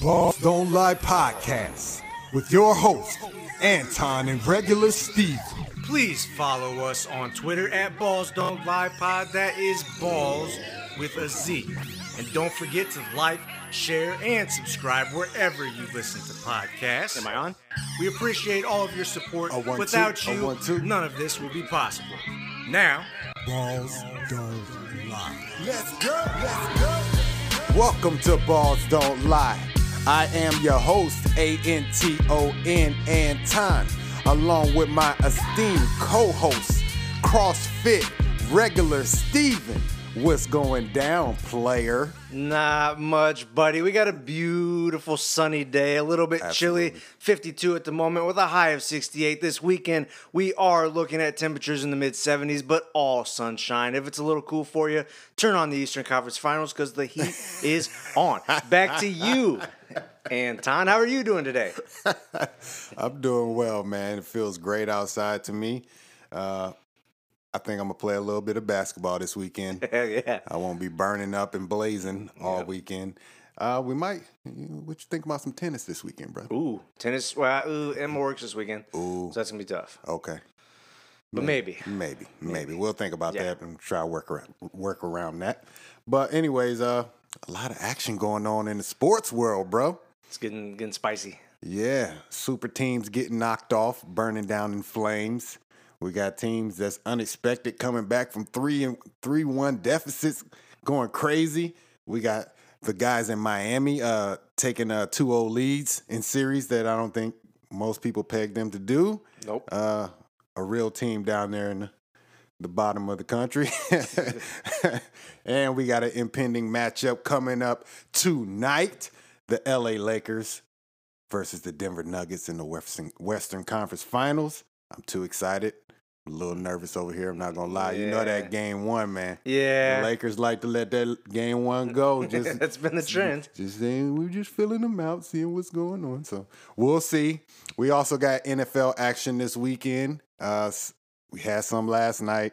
Ballz Don't Lie podcast with your host, Anton and regular Steve. Please follow us on Twitter at Ballz Don't Lie Pod. That is balls with a Z. And don't forget to like, share, and subscribe wherever you listen to podcasts. Am I on? We appreciate all of your support. A one, Without a you, one, none of this would be possible. Now, Ballz Don't Lie. Let's go, let's go. Welcome to Ballz Don't Lie. I am your host, A-N-T-O-N Anton, along with my esteemed co-host, CrossFit regular Steven. What's going down, player? Not much, buddy. We got a beautiful sunny day, a little bit chilly, 52 at the moment with a high of 68. This weekend, we are looking at temperatures in the mid 70s, but all sunshine. If it's a little cool for you, turn on the Eastern Conference Finals because the heat is on. Back to you, Anton. How are you doing today? I'm doing well, man. It feels great outside to me. Uh, I think I'm gonna play a little bit of basketball this weekend. Hell yeah. I won't be burning up and blazing all weekend. Uh, we might. What you think about some tennis this weekend, bro? Ooh, tennis. Well, ooh, Emma works this weekend. Ooh. So that's going to be tough. Okay, But maybe. maybe, maybe we'll think about Yeah. that and try to work around, work around that. But anyways, uh, a lot of action going on in the sports world, bro. It's getting, getting spicy. Yeah, super teams getting knocked off, burning down in flames. We got teams that's unexpected coming back from three and three one deficits, going crazy. We got the guys in Miami uh, taking uh, 2-0 leads in series that I don't think most people pegged them to do. Nope. Uh, a real team down there in the, the bottom of the country. and we got an impending matchup coming up tonight. The LA Lakers versus the Denver Nuggets in the Western, Western Conference Finals. I'm too excited. I'm A little nervous over here. I'm not gonna lie. You know that game one, man. Yeah. The Lakers like to let that game one go. Just That's been the trend. just saying, we're just filling them out, seeing what's going on. So we'll see. We also got NFL action this weekend. Uh, we had some last night.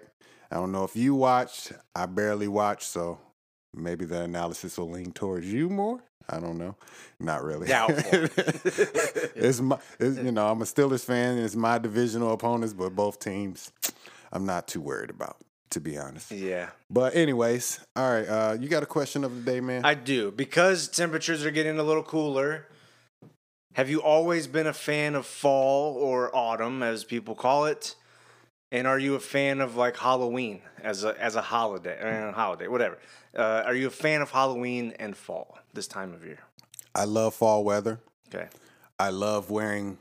I don't know if you watched. I barely watched, so maybe the analysis will lean towards you more. I don't know. Not really. Doubtful. it's my, it's, you know, I'm a Steelers fan. It's my divisional opponents, but both teams, I'm not too worried about, to be honest. Yeah. But anyways, all right. Uh, you got a question of the day, man? I do. Because temperatures are getting a little cooler, have you always been a fan of fall or autumn, as people call it? And are you a fan of like Halloween as a as a holiday, uh, holiday, whatever? Uh, are you a fan of Halloween and fall this time of year? I love fall weather. Okay. I love wearing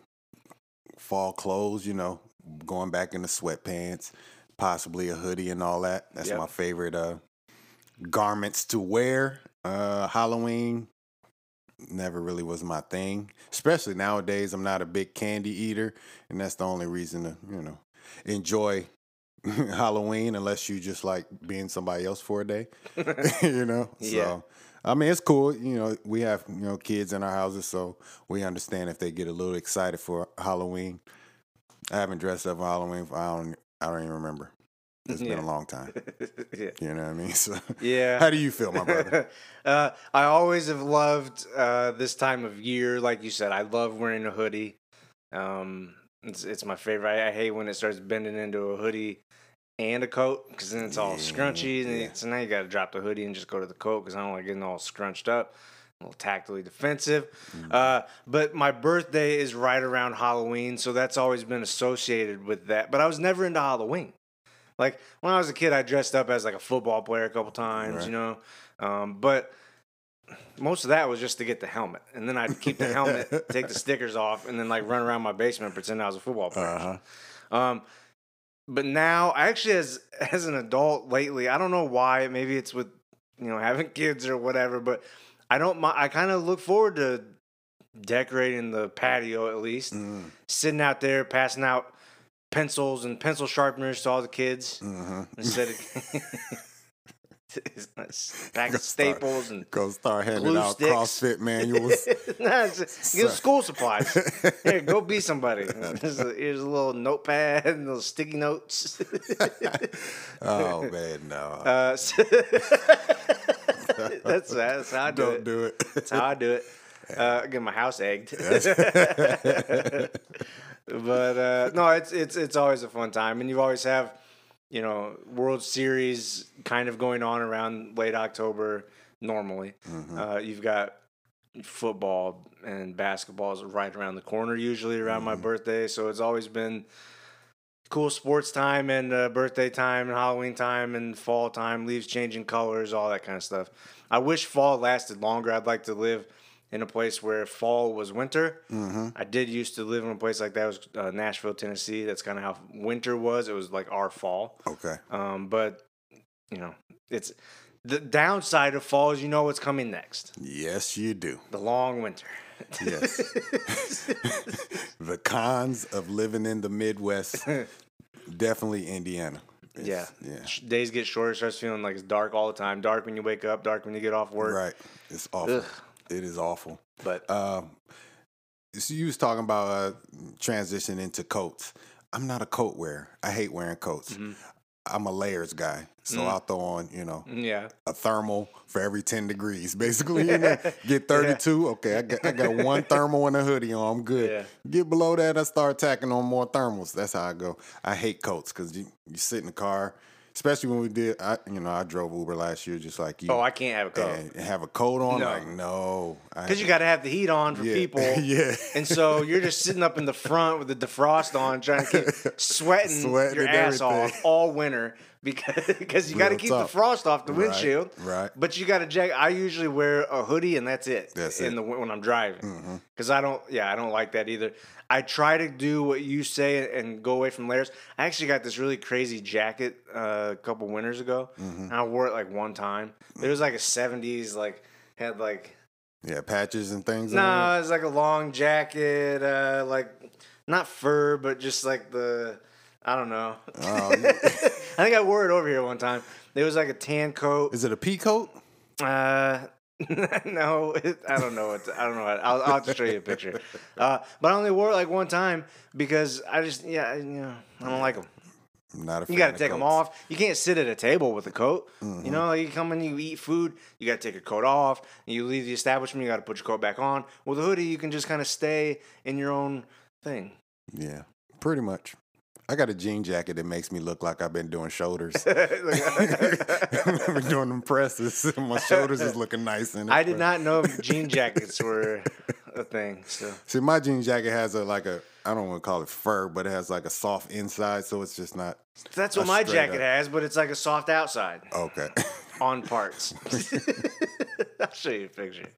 fall clothes, you know, going back into sweatpants, possibly a hoodie and all that. That's Yep. my favorite uh, garments to wear. Uh, Halloween never really was my thing, especially nowadays. I'm not a big candy eater, and that's the only reason to, you know, enjoy Halloween unless you just like being somebody else for a day, you know? Yeah. So, I mean, it's cool. You know, we have, you know, kids in our houses, so we understand if they get a little excited for Halloween. I haven't dressed up for Halloween for, I don't, I don't even remember. It's been a long time. yeah. You know what I mean? So, Yeah. how do you feel, my brother? uh, I always have loved uh, this time of year. Like you said, I love wearing a hoodie. Um, it's, it's my favorite. I, I hate when it starts bending into a hoodie and a coat because then it's all Yeah, scrunchy. And yeah. so now you got to drop the hoodie and just go to the coat because I don't like getting all scrunched up. A little tactically defensive. Mm-hmm. Uh, but my birthday is right around Halloween, so that's always been associated with that. But I was never into Halloween. Like when I was a kid, I dressed up as like a football player a couple times, Right. you know. Um, but most of that was just to get the helmet, and then I'd keep the helmet, take the stickers off, and then like run around my basement and pretend I was a football player. Uh-huh. Um, but now, I actually, as as an adult lately, I don't know why. Maybe it's with you know having kids or whatever, but I don't. I kind of look forward to decorating the patio at least, Mm, sitting out there passing out pencils and pencil sharpeners to all the kids mhm. instead of it's not s- of Start- staples and Go start handing out sticks. CrossFit manuals. nah, get school supplies. Here, go be somebody. Here's a, here's a little notepad and little sticky notes. oh man, no! Uh, so- that's that's how I do Don't it. do it. That's how I do it. Uh, get my house egged. but uh, no, it's it's it's always a fun time, and you always have, you know, World Series kind of going on around late October. Normally, uh, you've got football and basketball is right around the corner. Usually around my birthday, so it's always been cool sports time and uh, birthday time and Halloween time and fall time, leaves changing colors, all that kind of stuff. I wish fall lasted longer. I'd like to live in a place where fall was winter. Mm-hmm. I did used to live in a place like that. It was uh, Nashville, Tennessee. That's kind of how winter was. It was like our fall. Okay. Um, but you know, it's the downside of fall is you know what's coming next. Yes, you do. The long winter. Yes. the cons of living in the Midwest, definitely Indiana. It's- Yeah. Yeah. Days get shorter. Starts feeling like it's dark all the time. Dark when you wake up. Dark when you get off work. Right. It's awful. Ugh. It is awful. But Um, so you was talking about uh, transition into coats. I'm not a coat wearer. I hate wearing coats. Mm-hmm. I'm a layers guy, so Mm. I'll throw on, you know, yeah, a thermal for every 10 degrees. Basically, you know, get 32. Okay, I got, I got one thermal and a hoodie on. I'm good. Yeah. Get below that, I start tacking on more thermals. That's how I go. I hate coats because you, you sit in the car, especially when we did, I, you know, I drove Uber last year just like you. Oh, I can't have a coat and have a coat on? No. Like, no. Because you got to have the heat on for yeah. people. yeah. And so you're just sitting up in the front with the defrost on, trying to keep sweating, Sweating your ass everything. off all winter because because you got to keep tough. the frost off the Right, windshield. right. But you got to jack. I usually wear a hoodie and that's it. That's in it. the when I'm driving because I don't. Yeah, I don't like that either. I try to do what you say and go away from layers. I actually got this really crazy jacket uh, a couple winters ago, and I wore it like one time. It was like a '70s, like had like Yeah, patches and things. no, it's like a long jacket, uh, like not fur, but just like the I don't know. Oh. I think I wore it over here one time. It was like a tan coat. Is it a pea coat? Uh, no, it, I don't know. What I don't know. What, I'll, I'll have to show you a picture. Uh, but I only wore it like one time because I just yeah, I- you know, I don't like them. I'm not a You got to take them off. You can't sit at a table with a coat. Mm-hmm. You know, like you come in, you eat food, you got to take your coat off. And you leave the establishment, you got to put your coat back on. With a hoodie, you can just kind of stay in your own thing. Yeah, pretty much. I got a jean jacket that makes me look like I've been doing shoulders. I've been doing them presses. My shoulders is looking nice in it. I did not know jean jackets were a thing. So See, my jean jacket has a like a I don't want to call it fur, but it has like a soft inside, so it's just not that's what my jacket up. has, but it's like a soft outside okay. on parts. I'll show you a picture.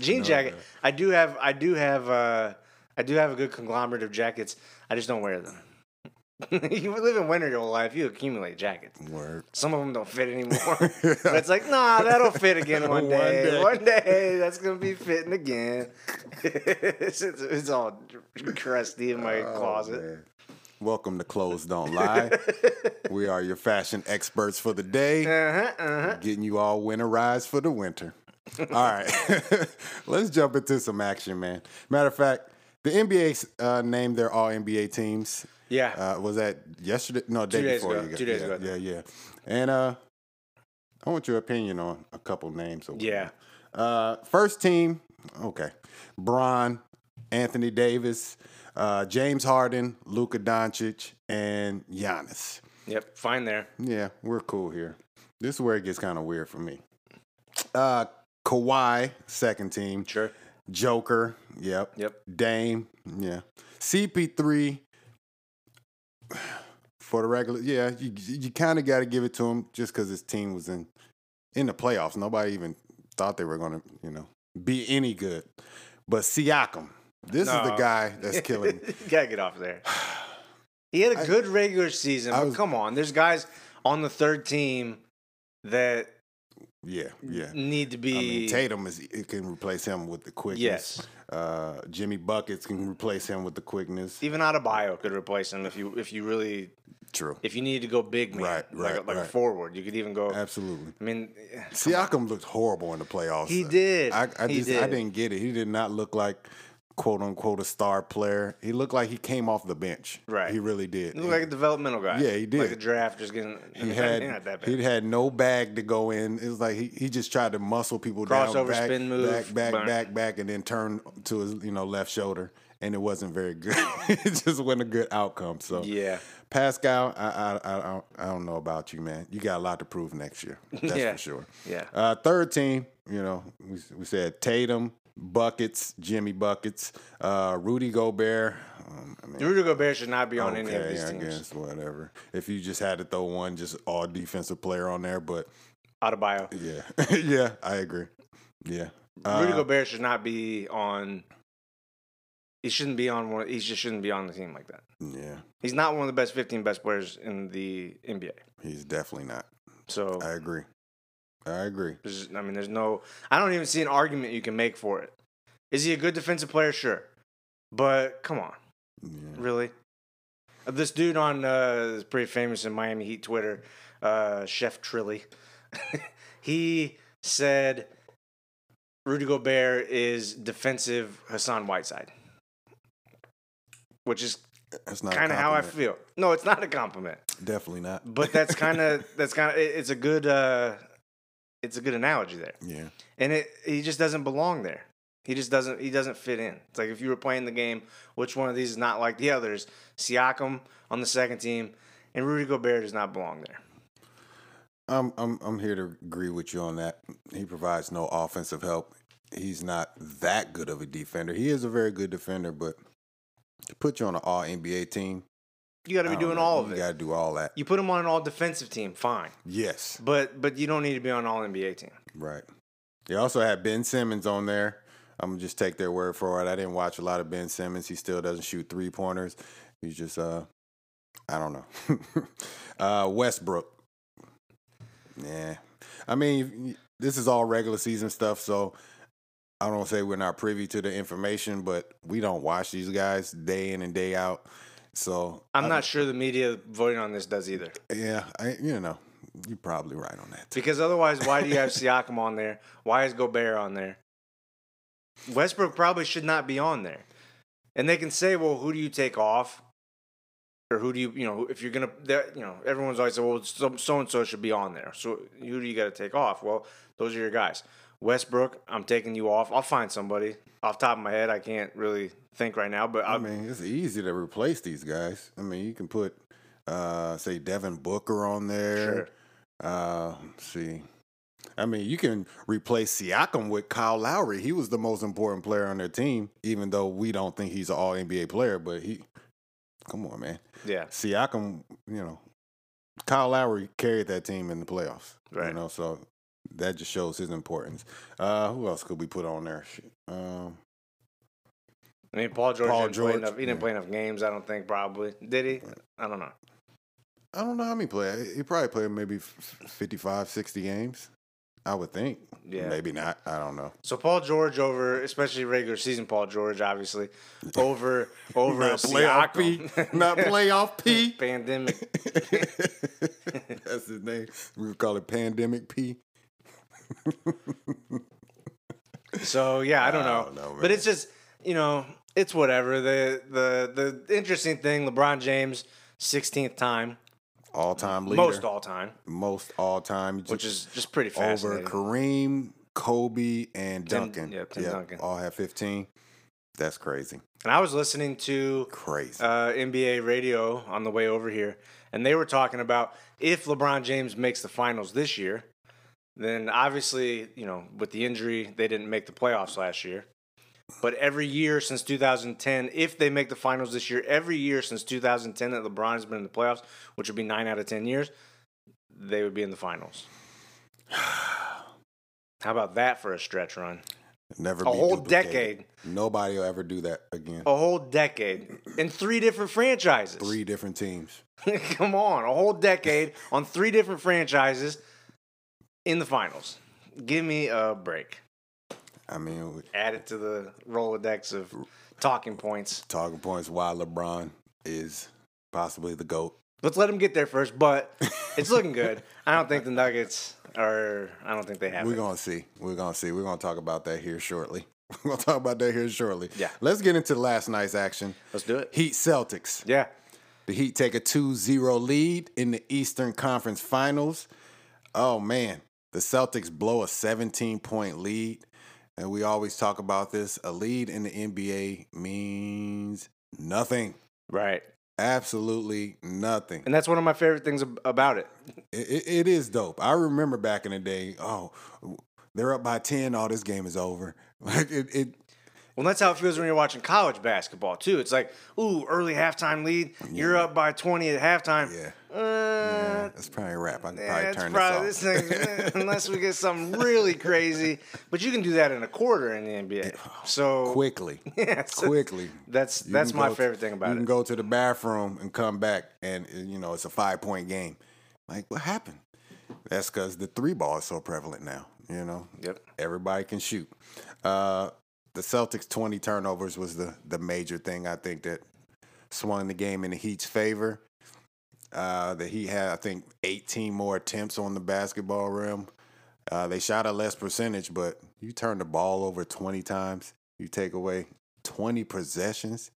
Jean jacket. I do have. I do have. Uh, I do have a good conglomerate of jackets. I just don't wear them. you live in winter your whole life. You accumulate jackets. Word. Some of them don't fit anymore. but it's like, nah, that'll fit again one One day. day. One day, that's gonna be fitting again. it's, it's, it's all crusty in my closet. Oh, Man. Welcome to Clothes Don't Lie. we are your fashion experts for the day, Uh huh. Uh huh. getting you all winterized for the winter. All right, let's jump into some action, man. Matter of fact, the NBA uh, named their All NBA teams. Yeah. Uh, was that yesterday? No, day Two days before. ago. You got, Two days yeah, ago. Yeah, yeah. And uh, I want your opinion on a couple names. Yeah. Uh, first team, okay. Bron, Anthony Davis, uh, James Harden, Luka Doncic, and Giannis. Yep. Fine there. Yeah, we're cool here. This is where it gets kind of weird for me. Uh, Kawhi, second team. Sure. Joker, yep. Yep. Dame, yeah. CP3 for the regular, yeah. You you kind of got to give it to him just because his team was in in the playoffs. Nobody even thought they were going to, you know, be any good. But Siakam, this is the guy that's killing. Gotta get off there. He had a good regular season, I but was- come on, there's guys on the third team that Yeah, yeah. need to be. I mean, Tatum is it can replace him with the quickness. Yes. Uh, Jimmy buckets can replace him with the quickness. even Adebayo could replace him if you if you really True. if you need to go big man, Right, like, right, like a right. forward. You could even go. Absolutely. I mean, Siakam looked horrible in the playoffs. He did. I, I He just I didn't get it. He did not look like quote unquote a star player. He looked like he came off the bench. Right. He really did. He looked like a developmental guy. Yeah, he did. Like a draft, just getting. he had not that bad. he had no bag to go in. It was like he, he just tried to muscle people down, Crossover back, spin move, back, back, but- back, back, and then turn to his you know left shoulder, and it wasn't very good. it just wasn't a good outcome. So Yeah. Pascal, I I, I, I don't know about you, man. You got a lot to prove next year. That's Yeah. for sure. Yeah. Uh, third team, you know, we, we said Tatum, buckets, Jimmy buckets, uh, Rudy Gobert. Um, I mean, Rudy Gobert should not be on any of okay, these I teams. guess whatever. If you just had to throw one, just all defensive player on there, but Adebayo. yeah, yeah, I agree. Yeah, Rudy Uh, Gobert should not be on. He shouldn't be on one. He just shouldn't be on the team like that. yeah, He's not one of the best 15 best players in the NBA. he's definitely not. So I agree. I agree. there's, I mean, there's no. I don't even see an argument you can make for it. Is he a good defensive player? Sure, but come on, Yeah. really. Uh, This dude on uh, is pretty famous in Miami Heat Twitter, uh, Chef Trilly. he said Rudy Gobert is defensive Hassan Whiteside, which is That's not kind of how I feel. No, it's not a compliment, Definitely not. but that's kind of that's kind of it's a good uh, it's a good analogy there, Yeah, and it he just doesn't belong there. He just doesn't he doesn't fit in. It's like if you were playing the game, which one of these is not like the others? Siakam on the second team, and Rudy Gobert does not belong there. I'm I'm I'm here to agree with you on that. He provides no offensive help. He's not that good of a defender. He is a very good defender, but to put you on an All NBA team, You got to be doing know. all of You it. You got to do all that. You put him on an all defensive team, fine, Yes, but but you don't need to be on all NBA team. right. They also had Ben Simmons on there. I'm gonna just take their word for it. I didn't watch a lot of Ben Simmons. He still doesn't shoot three pointers. He's just uh, I don't know. uh, Westbrook. Yeah, I mean this is all regular season stuff, so I don't say we're not privy to the information, but we don't watch these guys day in and day out. So I'm not sure the media voting on this does either. Yeah, I, you know, you're probably right on that. Because otherwise, why do you have Siakam on there? Why is Gobert on there? Westbrook probably should not be on there. And they can say, well, who do you take off? Or who do you, you know, if you're going to, you know, everyone's always said, well, so and so should be on there. So who do you got to take off? Well, those are your guys. Westbrook, I'm taking you off. I'll find somebody. Off the top of my head, I can't really think right now, but I I'll, mean, it's easy to replace these guys. I mean, you can put, uh, say, Devin Booker on there. Sure. Uh, let's see. I mean, you can replace Siakam with Kyle Lowry. He was the most important player on their team, even though we don't think he's an All NBA player. But he, come on, man, yeah. Siakam. You know, Kyle Lowry carried that team in the playoffs. Right. You know, so that just shows his importance. Uh, who else could we put on there? Um, I mean, Paul George, Paul didn't, George, play enough, he didn't yeah. play enough games, I don't think, probably. Did he? I don't know. I don't know how many play. He probably played maybe f- 55, 60 games. I would think. Yeah. Maybe not. I don't know. So Paul George over, especially regular season Paul George, obviously over over Not playoff Siakam. P. Not playoff P. Pandemic. That's his name. We call it Pandemic P. So yeah, I don't I know, don't know, but it's just you know it's whatever. The the the interesting thing, LeBron James, sixteenth time, All time leader. most all time, Most all time. which is just pretty over. Kareem, Kobe, and Tim- Duncan. yeah, Tim Duncan. All have 15. That's crazy. And I was listening to Crazy. uh, NBA radio on the way over here, and they were talking about if LeBron James makes the finals this year, then obviously, you know, with the injury, they didn't make the playoffs last year. But every year since 2010, if they make the finals this year, every year since 2010 that LeBron has been in the playoffs, which would be nine out of 10 years, they would be in the finals. How about that for a stretch run? Never A whole duplicated. decade. Nobody will ever do that again. A whole decade in three different franchises. Three different teams. Come on, a whole decade on three different franchises in the finals. Give me a break. I mean, Add it to the Rolodex of talking points. talking points why LeBron is possibly the GOAT. Let's let him get there first, but it's looking good. I don't think the Nuggets are. I don't think they have We're gonna see. We're gonna see. We're gonna talk about that here shortly. We're going to talk about that here shortly. Yeah. Let's get into last night's action. Let's do it. Heat Celtics. Yeah. The Heat take a 2-0 lead in the Eastern Conference Finals. Oh man, the Celtics blow a 17-point lead. And we always talk about this. A lead in the NBA means nothing. Right. Absolutely nothing. And that's one of my favorite things about it. It, it, it is dope. I remember back in the day, oh, they're up by 10, oh, this game is over. Like it, it Well, that's how it feels when you're watching college basketball too. It's like, ooh, early halftime lead. You're up by 20 at halftime. yeah. Uh, That's probably a wrap. I can yeah, probably turn probably this this off. thing, eh, unless we get something really crazy. But you can do that in a quarter in the NBA. So quickly. yeah, so quickly. That's that's my favorite thing about you it. can go to the bathroom and come back, and you know it's a five point game. Like what happened? That's because the three ball is so prevalent now. You know, Yep. everybody can shoot. Uh, the Celtics' twenty turnovers was the the major thing I think that swung the game in the Heat's favor. Uh, the Heat had I think eighteen more attempts on the basketball rim. Uh, they shot a less percentage, but you turn the ball over twenty times. You take away 20 possessions.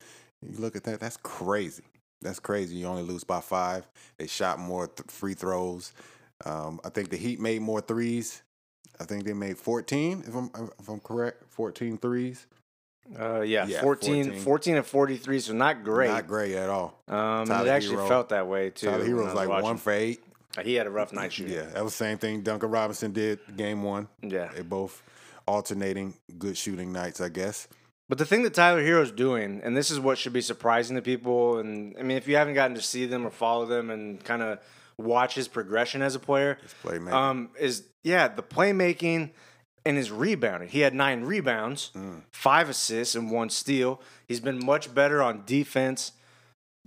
You look at that, that's crazy. That's crazy. You only lose by five. They shot more th- free throws. Um, I think the Heat made more threes. I think they made 14, if I'm, if I'm correct, 14 threes. Uh, yeah, Yeah, 14, 14. 14 and 43, so not great. Not great at all. Um, Tyler it actually Herro- felt that way too. Tyler Herro's was like one for eight. He had a rough night shooting. Yeah, that was the same thing Duncan Robinson did game one. Yeah. They both alternating good shooting nights, I guess. But the thing that Tyler Herro's doing, and this is what should be surprising to people, and I mean, if you haven't gotten to see them or follow them and kind of watch his progression as a player, playmaking. um, is yeah, the playmaking and his rebounding. He had nine rebounds, Mm. five assists, and one steal. He's been much better on defense,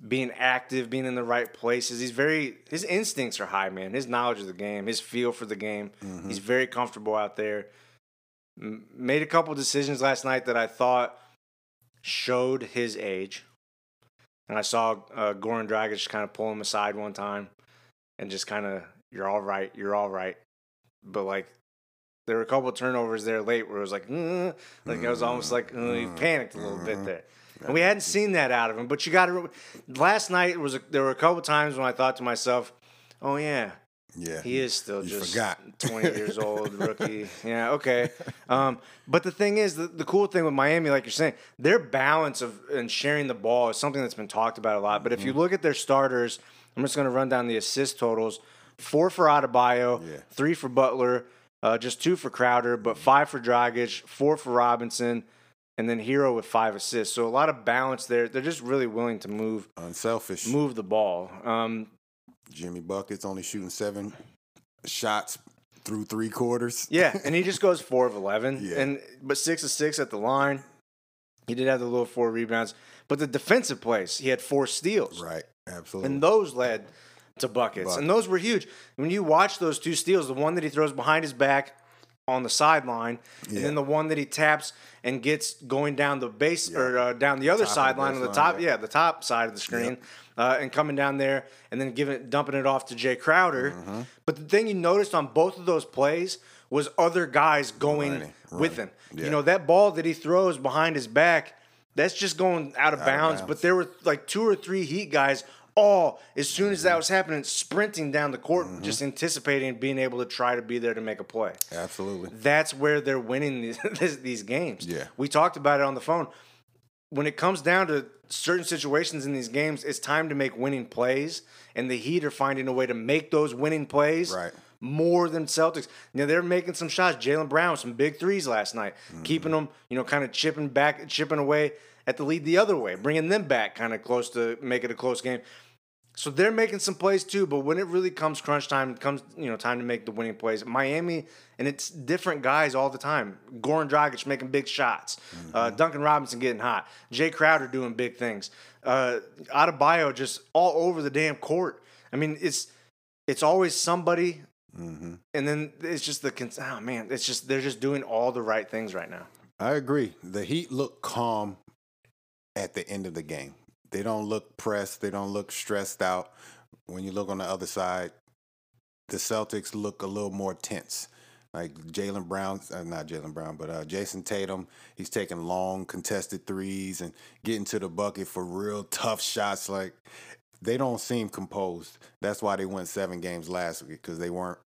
being active, being in the right places. He's very his instincts are high, man. His knowledge of the game, his feel for the game. Mm-hmm. He's very comfortable out there. M- made a couple decisions last night that I thought showed his age. And I saw uh, Goran Dragic kind of pull him aside one time and just kind of, you're all right, you're all right. But like, there were a couple of turnovers there late where it was like, "Uh," like I was almost like uh, he panicked a little bit there. And we hadn't seen that out of him. But you got to. Last night was a, there were a couple times when I thought to myself, "Oh yeah, yeah. he is still You just forgot. 20 years old, rookie. Yeah, okay. Um, but the thing is, the, the cool thing with Miami, like you're saying, their balance of and sharing the ball is something that's been talked about a lot. But if Mm-hmm. you look at their starters, I'm just going to run down the assist totals: four for Adebayo, Yeah. three for Butler, uh, just two for Crowder, but five for Dragic, four for Robinson. And then Herro with five assists, so a lot of balance there. They're just really willing to move Unselfish. move the ball. Um, Jimmy Bucket's only shooting seven shots through three quarters. Yeah, and he just goes four of eleven, Yeah. and but six of six at the line. He did have the little four rebounds, but the defensive plays, he had four steals, Right. Absolutely. and those led to buckets, and those were huge. When you watch those two steals, the one that he throws behind his back on the sideline, and then the one that he taps and gets going down the base or uh, down the other of sideline on the top, yeah. yeah, the top side of the screen, uh, and coming down there and then giving it, dumping it off to Jay Crowder. Mm-hmm. But the thing you noticed on both of those plays was other guys going Running, with running. him. Yeah. You know that ball that he throws behind his back, that's just going out of, bounds, bounds. But there were like two or three Heat guys. All as soon as that was happening, sprinting down the court, Mm-hmm. just anticipating being able to try to be there to make a play Absolutely. that's where they're winning these these games. Yeah. we talked about it on the phone. When it comes down to certain situations in these games, it's time to make winning plays, and the Heat are finding a way to make those winning plays. Right. More than Celtics. You know, they're making some shots. Jaylen Brown, some big threes last night, Mm-hmm. keeping them, you know, kind of chipping back, chipping away at the lead the other way, bringing them back kind of close to make it a close game. So they're making some plays too, but when it really comes crunch time, comes you know time to make the winning plays. Miami and it's different guys all the time. Goran Dragic making big shots, uh, Duncan Robinson getting hot, Jay Crowder doing big things, uh, Adebayo just all over the damn court. I mean, it's it's always somebody, and then it's just the cons- oh man, it's just they're just doing all the right things right now. I agree. The Heat look calm at the end of the game. They don't look pressed. They don't look stressed out. When you look on the other side, the Celtics look a little more tense. Like Jaylen Brown, uh, not Jaylen Brown, but uh, Jayson Tatum, he's taking long contested threes and getting to the bucket for real tough shots. Like they don't seem composed. That's why they won seven games last week because they weren't.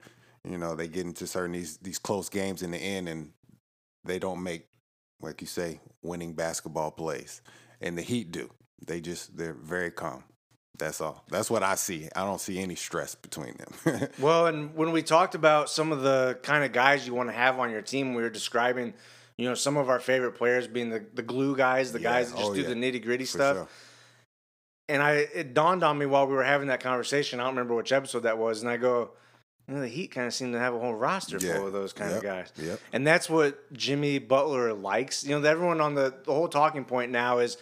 You know, they get into certain these these close games in the end, and they don't make, like you say, winning basketball plays. And the Heat do. They just they're very calm. That's all. That's what I see. I don't see any stress between them. well, and when we talked about some of the kind of guys you want to have on your team, we were describing, you know, some of our favorite players being the, the glue guys, the yeah. guys that just oh, do yeah. the nitty gritty stuff. Sure. And I it dawned on me while we were having that conversation. I don't remember which episode that was, and I go, you know, the Heat kind of seem to have a whole roster yeah. full of those kind yep. of guys. Yep. And that's what Jimmy Butler likes. You know, everyone on the, the whole talking point now is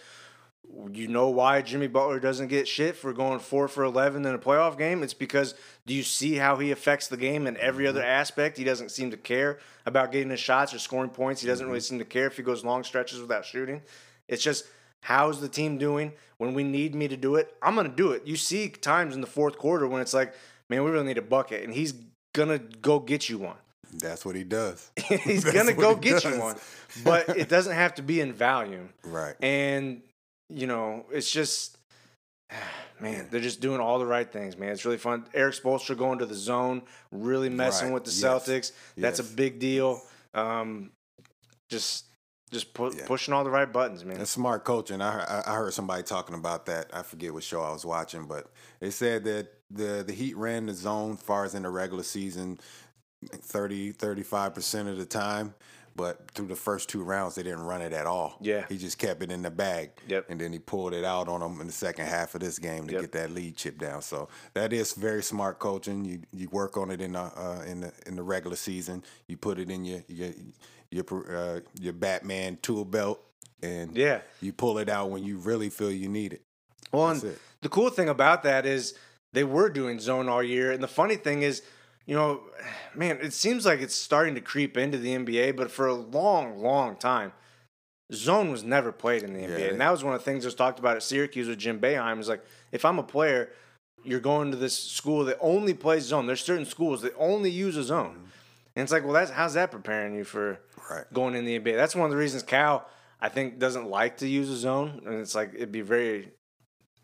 you know why Jimmy Butler doesn't get shit for going four for 11 in a playoff game? It's because do you see how he affects the game in every other mm-hmm. aspect? He doesn't seem to care about getting his shots or scoring points. He doesn't really mm-hmm. seem to care if he goes long stretches without shooting. It's just how's the team doing? When we need me to do it, I'm going to do it. You see times in the fourth quarter when it's like, man, we really need a bucket, and he's going to go get you one. That's what he does. he's going to go get does. you one. But it doesn't have to be in volume. Right. And you know, it's just man, they're just doing all the right things, man. It's really fun. Erik Spoelstra going to the zone, really messing right. with the yes. Celtics. That's yes. a big deal. Um, just just pu- yeah. pushing all the right buttons, man. That's smart coaching. I I heard somebody talking about that. I forget what show I was watching, but they said that the the Heat ran the zone far as in the regular season 30 35% of the time but through the first two rounds, they didn't run it at all. Yeah. He just kept it in the bag. Yep. And then he pulled it out on them in the second half of this game to yep. get that lead chip down. So that is very smart coaching. You you work on it in the uh, in the in the regular season. You put it in your your your, uh, your Batman tool belt, and yeah, you pull it out when you really feel you need it. Well, and the cool thing about that is they were doing zone all year, and the funny thing is you know, man, it seems like it's starting to creep into the NBA, but for a long, long time, zone was never played in the NBA. Yeah. And that was one of the things that was talked about at Syracuse with Jim Boeheim. Is like, if I'm a player, you're going to this school that only plays zone. There's certain schools that only use a zone. Mm-hmm. And it's like, well, that's how's that preparing you for right. going in the NBA? That's one of the reasons Cal, I think, doesn't like to use a zone. And it's like it'd be very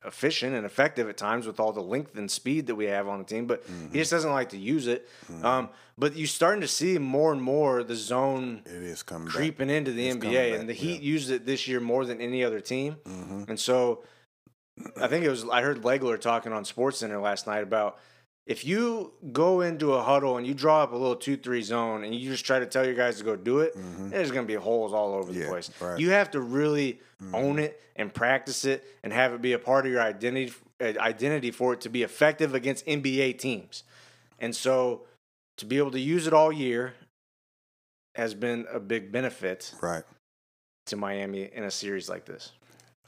efficient and effective at times with all the length and speed that we have on the team, but mm-hmm. he just doesn't like to use it. Mm-hmm. Um, but you're starting to see more and more the zone it is coming creeping back. into the it's NBA, and the Heat yeah. used it this year more than any other team. Mm-hmm. And so, I think it was I heard Legler talking on SportsCenter last night about if you go into a huddle and you draw up a little two three zone and you just try to tell your guys to go do it, mm-hmm. there's going to be holes all over the place. Right. You have to really mm-hmm. own it and practice it and have it be a part of your identity uh, identity for it to be effective against NBA teams. And so to be able to use it all year has been a big benefit. Right. To Miami in a series like this.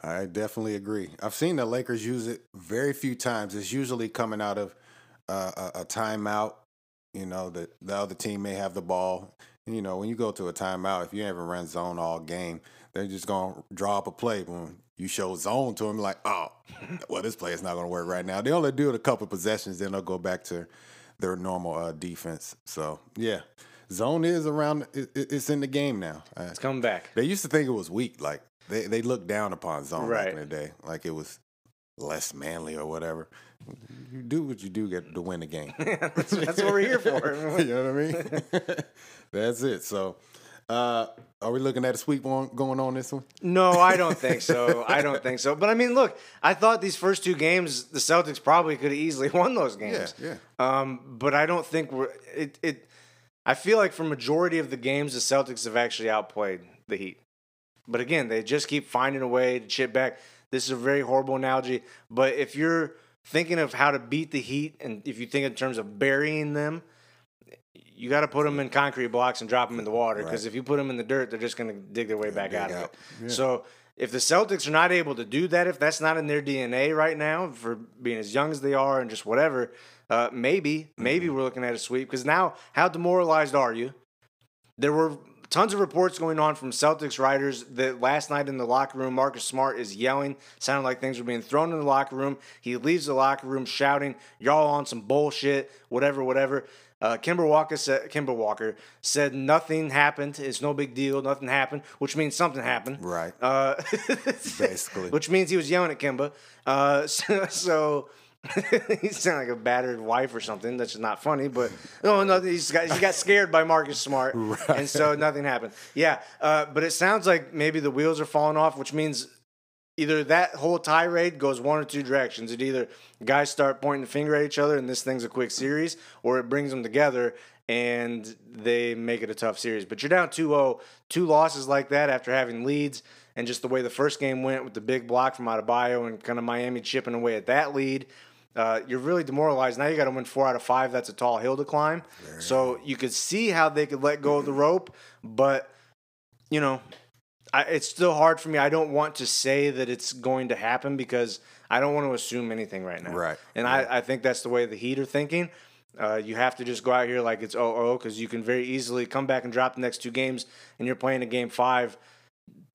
I definitely agree. I've seen the Lakers use it very few times. It's usually coming out of a, a timeout, you know, that the other team may have the ball. You know, when you go to a timeout, if you haven't run zone all game, they're just gonna draw up a play. When you show zone to them, like, oh, well, this play is not gonna work right now. They only do it a couple possessions, then they'll go back to their normal uh, defense. So yeah, zone is around. It, it's in the game now. Uh, it's coming back. They used to think it was weak. Like they they looked down upon zone right. back in the day, like it was less manly or whatever. You do what you do get to win the game. that's, that's, what we're here for. you know what I mean? that's it. So, uh, are we looking at a sweep on, going on this one? No, I don't think so. I don't think so. But I mean, look, I thought these first two games, the Celtics probably could have easily won those games. Yeah, yeah. Um, but I don't think we're it. It. I feel like for majority of the games, the Celtics have actually outplayed the Heat. But again, they just keep finding a way to chip back. This is a very horrible analogy, but if you're thinking of how to beat the Heat, and if you think in terms of burying them, you got to put them in concrete blocks and drop them in the water because right. if you put them in the dirt, they're just going to dig their way back out, out, of it. Yeah. So if the Celtics are not able to do that, if that's not in their DNA right now for being as young as they are and just whatever, uh, maybe maybe mm-hmm. we're looking at a sweep because now how demoralized are you? There were tons of reports going on from Celtics writers that last night in the locker room, Marcus Smart is yelling, sounding like things were being thrown in the locker room. He leaves the locker room shouting, "Y'all on some bullshit, whatever, whatever." Uh, Kemba Walker said Kemba Walker said nothing happened. It's no big deal. Nothing happened, which means something happened. Right. Uh, Basically. which means he was yelling at Kemba. Uh, so, so he sounded like a battered wife or something. That's just not funny. But no, no, he's got he got scared by Marcus Smart, and so nothing happened. Yeah, uh, but it sounds like maybe the wheels are falling off, which means either that whole tirade goes one or two directions. It either guys start pointing the finger at each other and this thing's a quick series, or it brings them together and they make it a tough series. But you're down 2-0, two losses like that after having leads, and just the way the first game went with the big block from Adebayo and kind of Miami chipping away at that lead. Uh, you're really demoralized. Now you got to win four out of five. That's a tall hill to climb. So you could see how they could let go of the rope, but you know, I, it's still hard for me. I don't want to say that it's going to happen because I don't want to assume anything right now. Right, And I, I think that's the way the Heat are thinking. Uh, you have to just go out here like it's 0 because you can very easily come back and drop the next two games, and you're playing a game five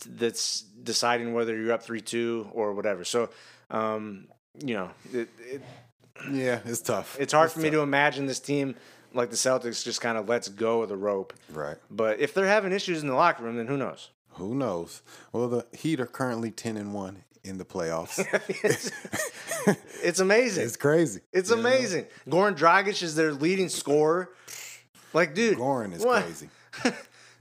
that's deciding whether you're up 3 2 or whatever. So, um, you know, it, it, Yeah, it's tough. it's hard for me to imagine this team like the Celtics just kind of lets go of the rope. Right. But if they're having issues in the locker room, then who knows? Who knows? Well, the Heat are currently ten and one in the playoffs. It's amazing. it's crazy. It's you know? amazing. Goran Dragic is their leading scorer. Like, dude, Goran is what? crazy.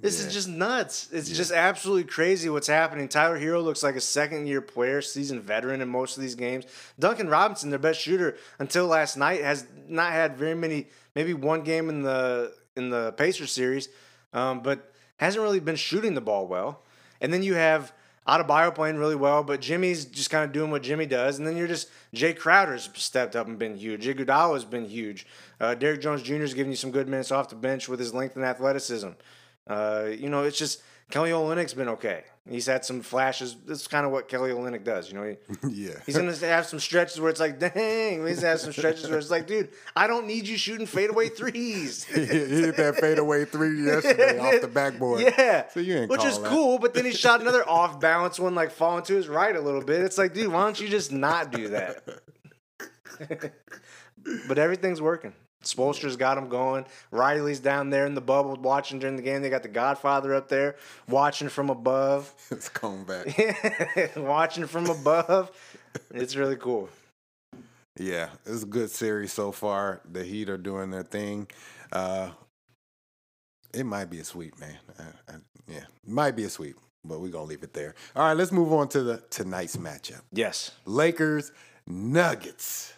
This Yeah. is just nuts. It's just absolutely crazy what's happening. Tyler Herro looks like a second year player, seasoned veteran in most of these games. Duncan Robinson, their best shooter until last night, has not had very many, maybe one game in the in the Pacers series, um, but hasn't really been shooting the ball well. And then you have Adebayo playing really well, but Jimmy's just kind of doing what Jimmy does. And then you're just Jay Crowder's stepped up and been huge. Iguodala's been huge. Uh, Derrick Jones Jr. is giving you some good minutes off the bench with his length and athleticism. Uh, you know, it's just Kelly Olynyk's been okay. He's had some flashes. That's kind of what Kelly Olynyk does. You know, he, yeah. he's gonna have some stretches where it's like, dang. He's gonna have some stretches where it's like, dude, I don't need you shooting fadeaway threes. he hit that fadeaway three yesterday off the backboard. Yeah, So you ain't which is that. cool. But then he shot another off balance one, like falling to his right a little bit. It's like, dude, why don't you just not do that? but everything's working. Spoelstra's got him going. Riley's down there in the bubble watching during the game. They got the Godfather up there watching from above. it's coming back. watching from above. It's really cool. Yeah, it's a good series so far. The Heat are doing their thing. Uh, it might be a sweep, man. I, I, yeah, it might be a sweep, but we're gonna leave it there. All right, let's move on to the tonight's matchup: Yes. Lakers Nuggets.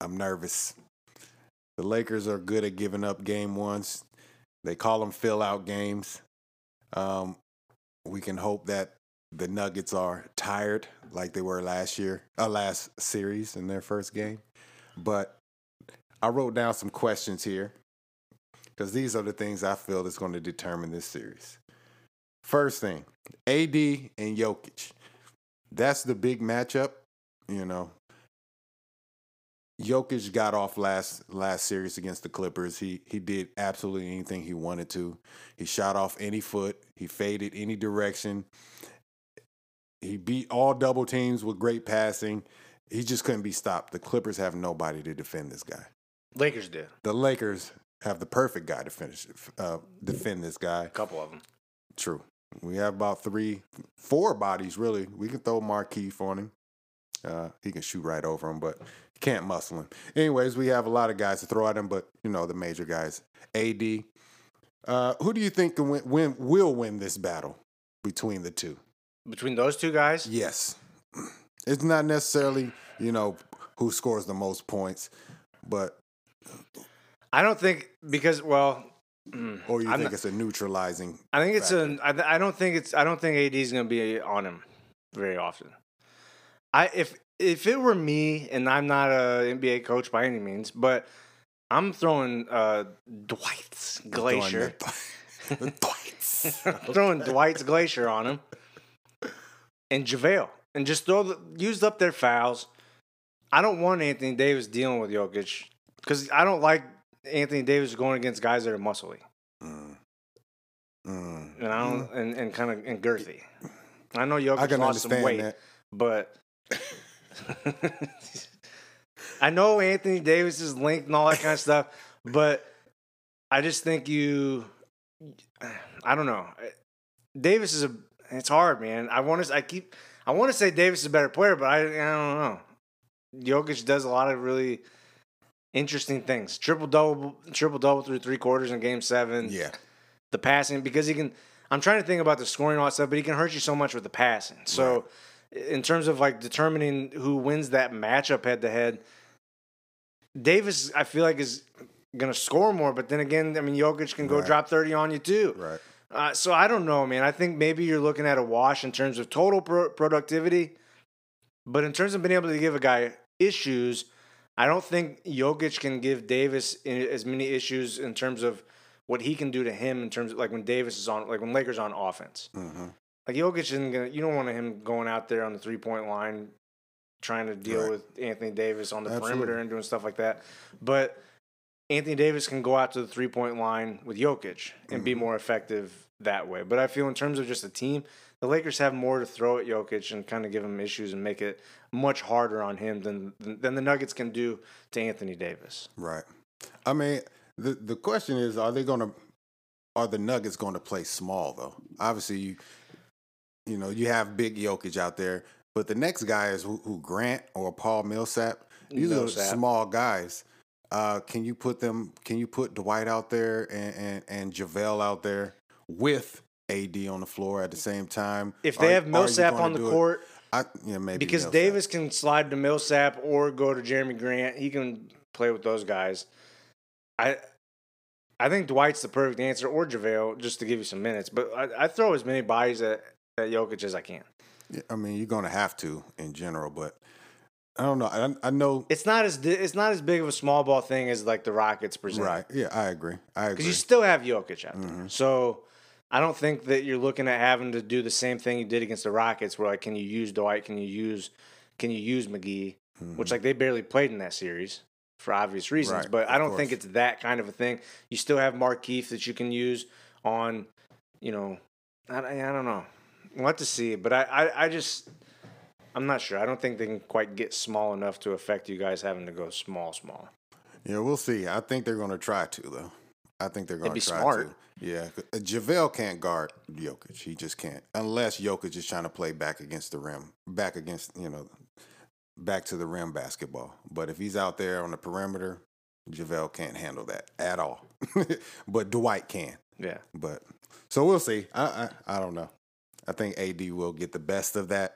I'm nervous. The Lakers are good at giving up game ones. They call them fill out games. Um, we can hope that the Nuggets are tired like they were last year, uh, last series in their first game. But I wrote down some questions here because these are the things I feel is going to determine this series. First thing, AD and Jokic. That's the big matchup. You know, Jokic got off last last series against the Clippers. He he did absolutely anything he wanted to. He shot off any foot. He faded any direction. He beat all double teams with great passing. He just couldn't be stopped. The Clippers have nobody to defend this guy. Lakers did. The Lakers have the perfect guy to finish uh, defend this guy. A couple of them. True. We have about three, four bodies really. We can throw Markieff on him. Uh, he can shoot right over him, but can't muscle him. Anyways, we have a lot of guys to throw at him, but you know the major guys. AD. Uh, who do you think can win, win, will win this battle between the two? Between those two guys, Yes, it's not necessarily you know who scores the most points, but I don't think because well, mm, or you I'm think not- it's a neutralizing. I think it's factor? an. I, I don't think it's. I don't think AD is going to be on him very often. I if if it were me, and I'm not a NBA coach by any means, but I'm throwing uh, Dwight's Glacier. The Dwights. I'm throwing Dwight's Glacier on him, and JaVale, and just throw the used up their fouls. I don't want Anthony Davis dealing with Jokic because I don't like Anthony Davis going against guys that are muscly. Mm. Mm. and I don't and, and kind of and girthy. I know I Jokic can lost some weight, that. but I know Anthony Davis is linked and all that kind of stuff. but I just think you. I don't know. Davis is a. It's hard, man. I want to. I keep. I want to say Davis is a better player, but I. I don't know. Jokic does a lot of really interesting things. Triple double, triple double through three quarters in Game Seven. Yeah. The passing because he can. I'm trying to think about the scoring and all that stuff, but he can hurt you so much with the passing. So, in terms of like determining who wins that matchup head to head, Davis, I feel like is gonna score more. But then again, I mean, Jokic can go Right. drop 30 on you too. Right. Uh, so I don't know, man. I think maybe you're looking at a wash in terms of total pro- productivity, but in terms of being able to give a guy issues, I don't think Jokic can give Davis as many issues in terms of what he can do to him in terms of like when Davis is on, like when Lakers on offense. hmm Like Jokic isn't gonna. You don't want him going out there on the three point line, trying to deal Right. with Anthony Davis on the Absolutely. perimeter and doing stuff like that. But Anthony Davis can go out to the three point line with Jokic and Mm-hmm. be more effective that way. But I feel in terms of just a team, the Lakers have more to throw at Jokic and kind of give him issues and make it much harder on him than than the Nuggets can do to Anthony Davis. Right. I mean, the the question is, are they going to, are the Nuggets going to play small though? Obviously, you, you know, you have big Jokic out there, but the next guy is who, who Grant or Paul Millsap. These are small guys. Uh, can you put them? Can you put Dwight out there and and, and JaVale out there with AD on the floor at the same time? If they Are- have Millsap on the court, I, yeah, maybe because Millsap. Davis can slide to Millsap or go to Jerami Grant. He can play with those guys. I I think Dwight's the perfect answer, or JaVale, just to give you some minutes. But I, I throw as many bodies at, at Jokic as I can. Yeah, I mean, you're going to have to in general, but I don't know. I, I know. It's not as it's not as big of a small ball thing as like the Rockets present. Right. Yeah, I agree. I agree. Because you still have Jokic out there. Mm-hmm. So I don't think that you're looking at having to do the same thing you did against the Rockets, where like, can you use Dwight? Can you use can you use McGee? Which like they barely played in that series for obvious reasons. Mm-hmm. Right, but I don't think it's that kind of a thing. You still have Markieff that you can use on, you know, I, I don't know. We'll have to see. But I, I, I just I'm not sure. I don't think they can quite get small enough to affect you guys having to go small, small. yeah, we'll see. I think they're going to try to though. I think they're going to try smart. to. Yeah, uh, JaVale can't guard Jokic. He just can't unless Jokic is trying to play back against the rim, back against you know, back to the rim basketball. But if he's out there on the perimeter, JaVale can't handle that at all. but Dwight can. Yeah. But so we'll see. I, I I don't know. I think AD will get the best of that,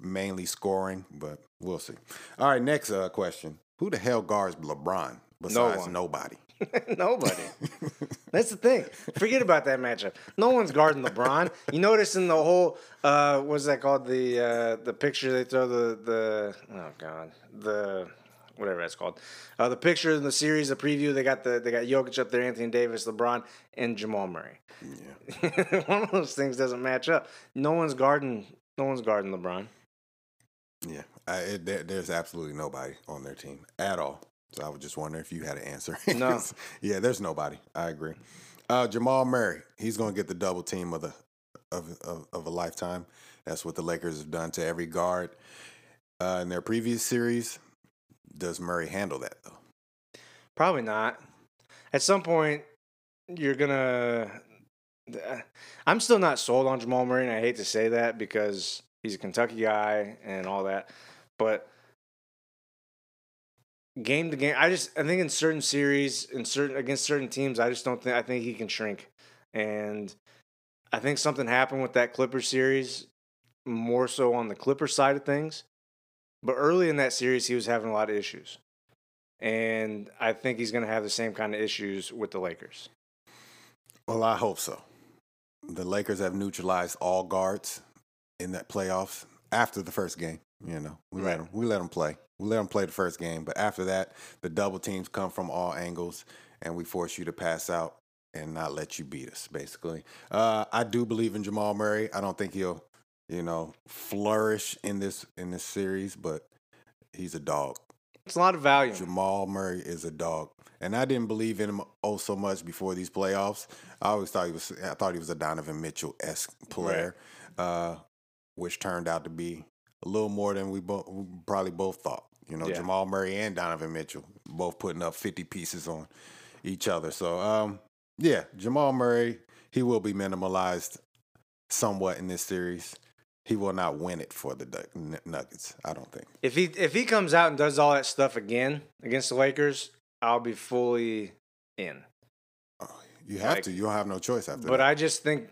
mainly scoring, but we'll see. All right, next uh, question: Who the hell guards LeBron besides one. nobody? Nobody. That's the thing. Forget about that matchup. No one's guarding LeBron. You notice in the whole uh what's that called? The uh the picture they throw the the oh god. The whatever that's called. Uh the picture in the series, the preview, they got the they got Jokic up there, Anthony Davis, LeBron, and Jamal Murray. Yeah. One of those things doesn't match up. No one's guarding no one's guarding LeBron. Yeah, I, it, there, there's absolutely nobody on their team at all. So I was just wondering if you had an answer. No. yeah, there's nobody. I agree. Uh, Jamal Murray, he's going to get the double team of the of, of of a lifetime. That's what the Lakers have done to every guard uh, in their previous series. Does Murray handle that though? Probably not. At some point, you're gonna. I'm still not sold on Jamal Murray, and I hate to say that because he's a Kentucky guy and all that. But game to game, I just I think in certain series, in certain against certain teams, I just don't think I think he can shrink, and I think something happened with that Clipper series, more so on the Clipper side of things. But early in that series, he was having a lot of issues. And I think he's going to have the same kind of issues with the Lakers. Well, I hope so. The Lakers have neutralized all guards in that playoffs after the first game. You know, we let them we let them play. We let them play the first game, but after that, the double teams come from all angles, and we force you to pass out and not let you beat us. Basically, uh, I do believe in Jamal Murray. I don't think he'll, you know, flourish in this in this series, but he's a dog. It's a lot of value. Jamal Murray is a dog, and I didn't believe in him oh so much before these playoffs. I always thought he was. I thought he was a Donovan Mitchell esque player, uh, which turned out to be a little more than we, bo- we probably both thought. You know, Yeah. Jamal Murray and Donovan Mitchell both putting up fifty pieces on each other. So, um, yeah, Jamal Murray, he will be minimalized somewhat in this series. He will not win it for the Nuggets. I don't think. If he if he comes out and does all that stuff again against the Lakers, I'll be fully in. Oh, you have like, to. You don't have no choice after. But that. I just think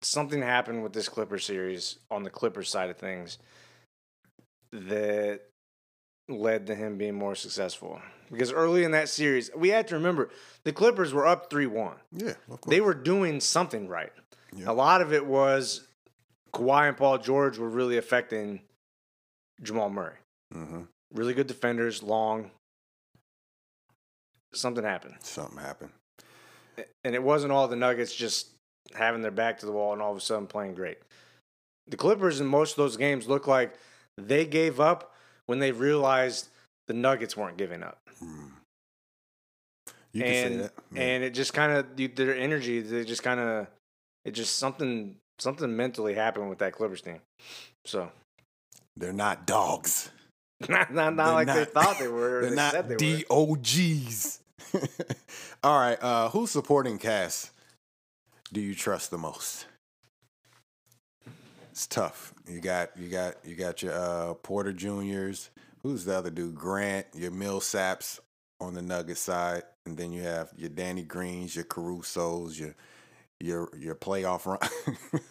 something happened with this Clipper series on the Clipper side of things that led to him being more successful. Because early in that series, we had to remember the Clippers were up 3 1. Yeah, They were doing something right. Yeah. A lot of it was Kawhi and Paul George were really affecting Jamal Murray. Mm-hmm. Really good defenders, long. Something happened. Something happened. And it wasn't all the Nuggets just having their back to the wall and all of a sudden playing great. The Clippers in most of those games look like they gave up when they realized the Nuggets weren't giving up. Hmm. You can and, say that. Yeah. And it just kind of their energy, they just kind of it just something something mentally happened with that Clippers team. So they're not dogs. not not, not like not, they thought they were. They're they not they DOGs. All right, uh, who's supporting cast do you trust the most? It's tough. You got you got you got your uh, Porter Juniors. Who's the other dude? Grant, your Millsaps on the Nugget side, and then you have your Danny Greens, your Caruso's, your your your playoff run.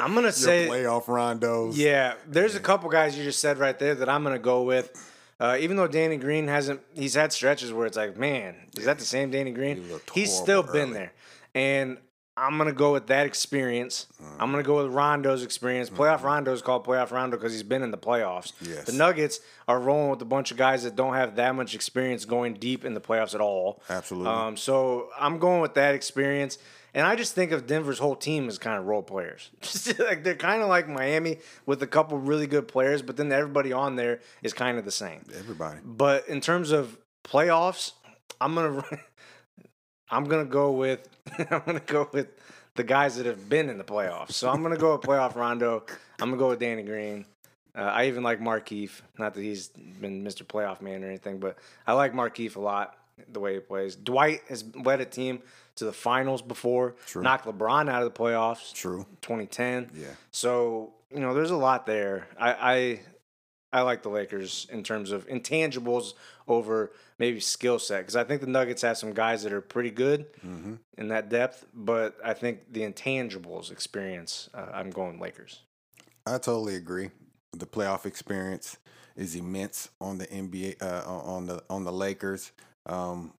I'm gonna say playoff rondos. Yeah, there's a couple guys you just said right there that I'm gonna go with. Uh, even though Danny Green hasn't, he's had stretches where it's like, man, is that the same Danny Green? He's still been there, and I'm gonna go with that experience. Mm. I'm gonna go with Rondo's experience. Playoff mm-hmm. Rondo's called playoff Rondo because he's been in the playoffs. Yes. The Nuggets are rolling with a bunch of guys that don't have that much experience going deep in the playoffs at all. Absolutely. Um, so I'm going with that experience. And I just think of Denver's whole team as kind of role players. like they're kind of like Miami with a couple really good players, but then everybody on there is kind of the same. Everybody. But in terms of playoffs, I'm gonna I'm gonna go with I'm gonna go with the guys that have been in the playoffs. So I'm gonna go with playoff Rondo. I'm gonna go with Danny Green. Uh, I even like Markieff. Not that he's been Mr. Playoff Man or anything, but I like Markieff a lot. The way he plays. Dwight has led a team to the finals before. True. Knocked LeBron out of the playoffs. True. 2010. Yeah. So you know, there's a lot there. I, I I like the Lakers in terms of intangibles over maybe skill set because I think the Nuggets have some guys that are pretty good mm-hmm. in that depth, but I think the intangibles experience, uh, I'm going Lakers. I totally agree. The playoff experience is immense on the NBA uh, on the on the Lakers. Um,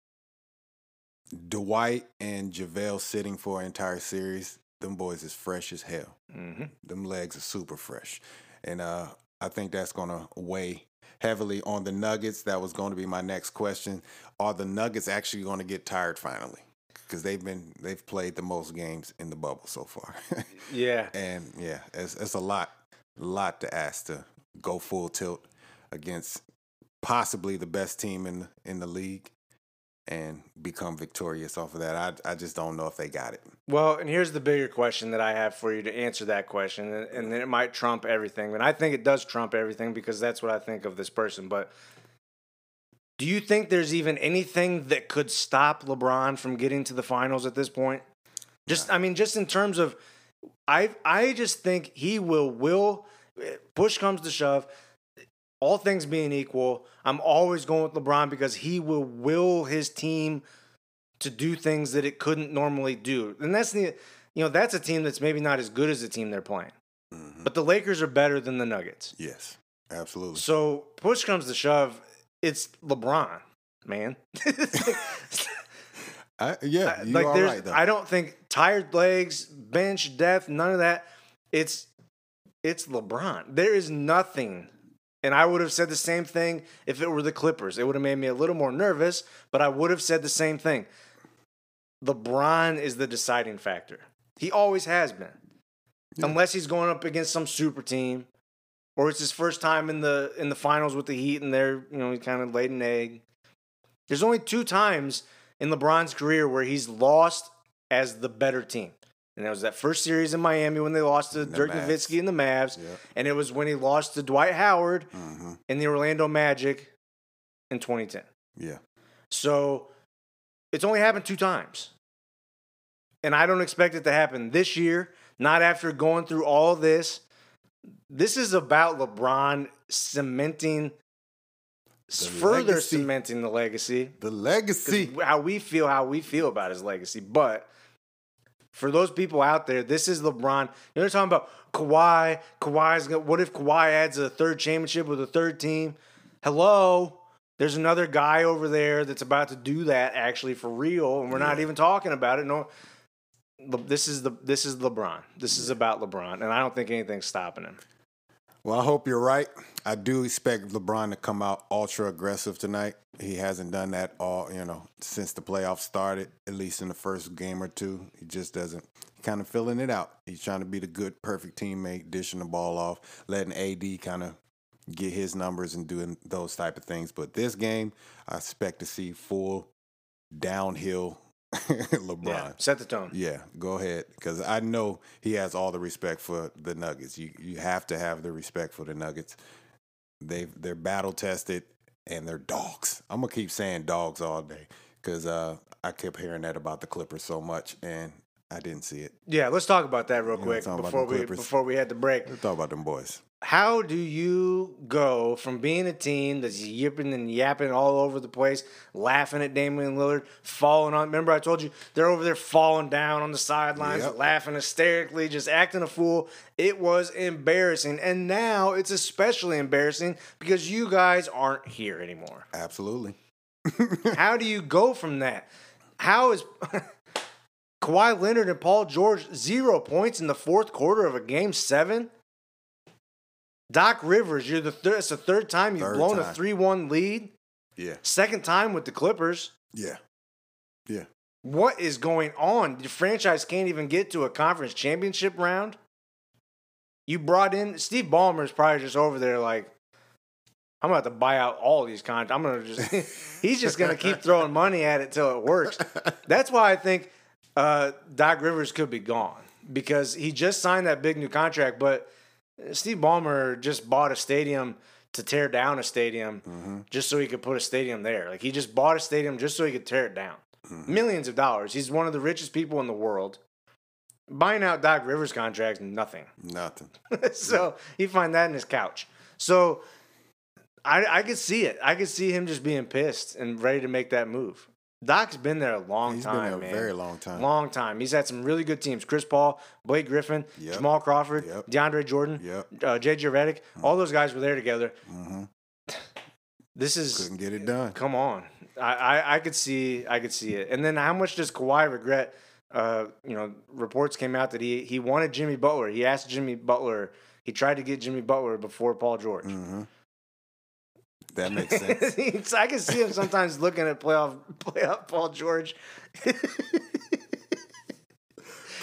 Dwight and JaVale sitting for an entire series, them boys is fresh as hell. Mm-hmm. Them legs are super fresh, and uh, I think that's going to weigh heavily on the Nuggets. That was going to be my next question. Are the Nuggets actually going to get tired finally? Because they've been they've played the most games in the bubble so far. yeah, and yeah, it's it's a lot, lot to ask to go full tilt against possibly the best team in in the league and become victorious off of that. I I just don't know if they got it. Well, and here's the bigger question that I have for you to answer that question, and, and then it might trump everything. And I think it does trump everything because that's what I think of this person. But do you think there's even anything that could stop LeBron from getting to the finals at this point? Just I mean, just in terms of I I just think he will will eh, push comes to shove all things being equal, I'm always going with LeBron because he will will his team to do things that it couldn't normally do. And that's the you know, that's a team that's maybe not as good as the team they're playing. Mm-hmm. But the Lakers are better than the Nuggets. Yes. Absolutely. So push comes to shove, it's LeBron, man. I, yeah, you like there's, right, I don't think tired legs, bench depth, none of that. It's it's LeBron. There is nothing and I would have said the same thing if it were the Clippers. It would have made me a little more nervous, but I would have said the same thing. LeBron is the deciding factor. He always has been. Yeah. Unless he's going up against some super team or it's his first time in the in the finals with the Heat and they're, you know, he kind of laid an egg. There's only two times in LeBron's career where he's lost as the better team. And it was that first series in Miami when they lost to Dirk Mavs. Nowitzki and the Mavs. Yep. And it was when he lost to Dwight Howard mm-hmm. in the Orlando Magic in 2010. Yeah. So It's only happened two times. And I don't expect it to happen this year, not after going through all this. This is about LeBron cementing, The further legacy. cementing the legacy. The legacy. how we feel, how we feel about his legacy. But for those people out there, this is LeBron. They're talking about Kawhi. Kawhi's gonna. What if Kawhi adds a third championship with a third team? Hello, there's another guy over there that's about to do that actually for real, and we're not even talking about it. No, this is the this is LeBron. This is about LeBron, and I don't think anything's stopping him. Well, I hope you're right. I do expect LeBron to come out ultra aggressive tonight. He hasn't done that all, you know, since the playoffs started, at least in the first game or two. He just doesn't kind of filling it out. He's trying to be the good, perfect teammate, dishing the ball off, letting AD kind of get his numbers and doing those type of things. But this game, I expect to see full downhill LeBron. Yeah, set the tone. Yeah, go ahead. Because I know he has all the respect for the Nuggets. You you have to have the respect for the Nuggets. They they're battle tested and they're dogs. I'm gonna keep saying dogs all day because uh, I kept hearing that about the Clippers so much and I didn't see it. Yeah, let's talk about that real Yeah, quick before we before we had the break. Let's talk about them boys. How do you go from being a team that's yipping and yapping all over the place, laughing at Damian Lillard, falling on? Remember, I told you they're over there falling down on the sidelines, Yep. laughing hysterically, just acting a fool. It was embarrassing, and now it's especially embarrassing because you guys aren't here anymore. Absolutely. How do you go from that? How is Kawhi Leonard and Paul George zero points in the fourth quarter of a game seven? Doc Rivers, you're the third. It's the third time you've Third blown a three-one lead. Yeah. Second time with the Clippers. Yeah. Yeah. What is going on? Your franchise can't even get to a conference championship round. You brought in Steve Ballmer's probably just over there like, I'm about to buy out all these contracts. I'm gonna just he's just gonna keep throwing money at it till it works. That's why I think uh, Doc Rivers could be gone because he just signed that big new contract, but Steve Ballmer just bought a stadium to tear down a stadium Mm-hmm. just so he could put a stadium there. Like he just bought a stadium just so he could tear it down. Mm-hmm. Millions of dollars. He's one of the richest people in the world. Buying out Doc Rivers contracts, nothing. Nothing. so he find that in his couch. So I I could see it. I could see him just being pissed and ready to make that move. Doc's been there a long He's time, been there a man. very long time. Long time. He's had some really good teams. Chris Paul, Blake Griffin, Yep. Jamal Crawford, Yep. DeAndre Jordan, Yep. uh, JJ Redick. All those guys were there together. hmm This is Couldn't get it done. Come on, I, I I could see I could see it. And then how much does Kawhi regret? Uh, you know, reports came out that he he wanted Jimmy Butler. He asked Jimmy Butler. He tried to get Jimmy Butler before Paul George. hmm That makes sense. I can see him sometimes looking at playoff playoff Paul George.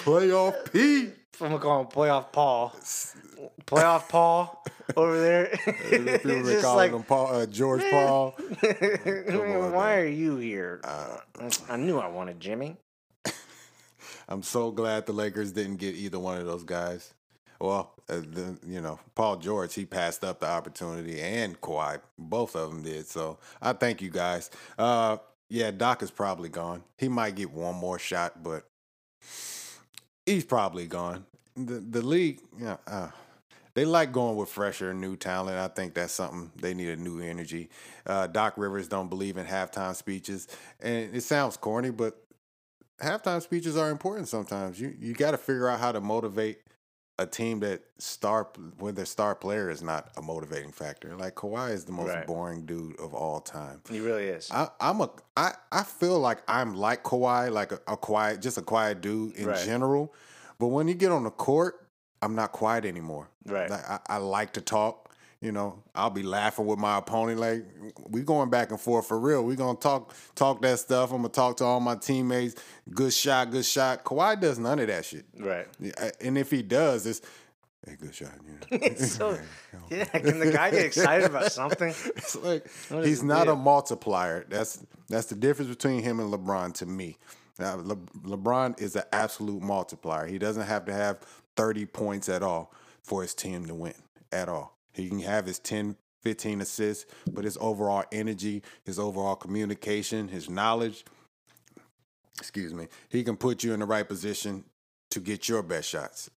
Playoff P. I'm gonna call him playoff Paul. Playoff Paul over there. People just calling like, him Paul, uh, George Paul. why are you here? I knew I wanted Jimmy. I'm so glad the Lakers didn't get either one of those guys. Well, uh, the, you know, Paul George, he passed up the opportunity, and Kawhi, both of them did. So I thank you guys. Uh, yeah, Doc is probably gone. He might get one more shot, but he's probably gone. The the league, yeah, uh, they like going with fresher, new talent. I think that's something they need a new energy. Uh, Doc Rivers don't believe in halftime speeches, and it sounds corny, but halftime speeches are important sometimes. You you got to figure out how to motivate a team that star when their star player is not a motivating factor. Like Kawhi is the most Right. boring dude of all time. He really is. I, I'm a I, I feel like I'm like Kawhi, like a, a quiet, just a quiet dude in Right. general. But when you get on the court, I'm not quiet anymore. Right. Like, I, I like to talk. You know, I'll be laughing with my opponent. Like we going back and forth for real. We gonna talk talk that stuff. I'm gonna talk to all my teammates. Good shot, good shot. Kawhi does none of that shit. right. And if he does, it's hey, good shot. Yeah. so, yeah, can the guy get excited about something? It's like he's not deal? a multiplier. That's that's the difference between him and LeBron to me. Now, Le- LeBron is an absolute multiplier. He doesn't have to have 30 points at all for his team to win at all. He can have his 10, 15 assists, but his overall energy, his overall communication, his knowledge, excuse me, he can put you in the right position to get your best shots.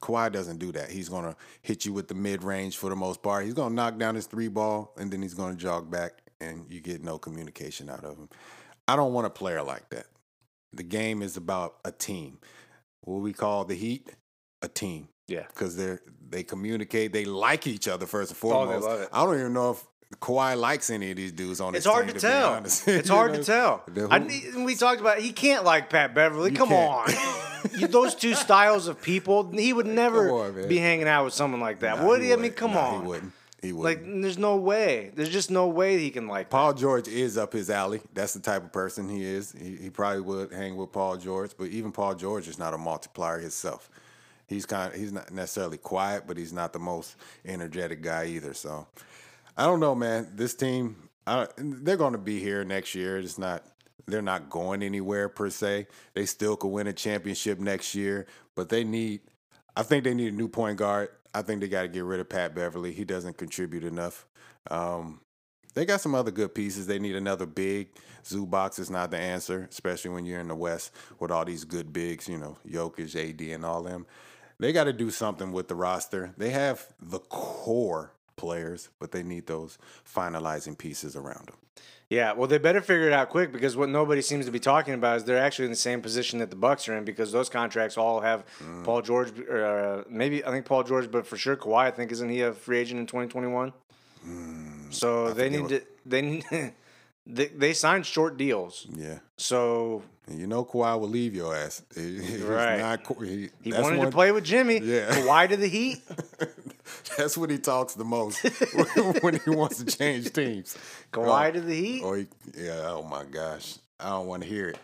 Kawhi doesn't do that. He's gonna hit you with the mid range for the most part. He's gonna knock down his three ball and then he's gonna jog back and you get no communication out of him. I don't want a player like that. The game is about a team. What we call the Heat, a team. Yeah. Because they they communicate, they like each other first and Oh, foremost. it. I don't even know if Kawhi likes any of these dudes on It's hard team, to tell. It's You hard know? to tell. I, we talked about he can't like Pat Beverley. You Come can't. on, those two styles of people. He would never on, be hanging out with someone like that. Nah, would he? I mean, come Nah, on. He wouldn't. He Like, wouldn't. there's no way. There's just no way he can like. Paul George is up his alley. That's the type of person he is. He, he probably would hang with Paul George, but even Paul George is not a multiplier himself. He's kind of, he's not necessarily quiet, but he's not the most energetic guy either. So I don't know, man. This team, I, they're going to be here next year. It's not they're not going anywhere per se. They still could win a championship next year, but they need. I think they need a new point guard. I think they got to get rid of Pat Beverley. He doesn't contribute enough. Um, they got some other good pieces. They need another big. Zubac is not the answer, especially when you're in the West with all these good bigs, you know, Jokic, AD, and all them. They got to do something with the roster. They have the core players, but they need those finalizing pieces around them. Yeah, well, they better figure it out quick because what nobody seems to be talking about is they're actually in the same position that the Bucks are in because those contracts all have Mm. Paul George, or uh, maybe I think Paul George, but for sure Kawhi. I think isn't he a free agent in 2021? so they need to they need they, they signed short deals. Yeah. So And you know Kawhi will leave your ass. He- he's Right. not he he that's wanted one- to play with Jimmy. Yeah. Kawhi to the Heat. That's what he talks the most when he wants to change teams. Kawhi Oh, to the Heat. Oh, he, yeah. Oh my gosh, I don't want to hear it.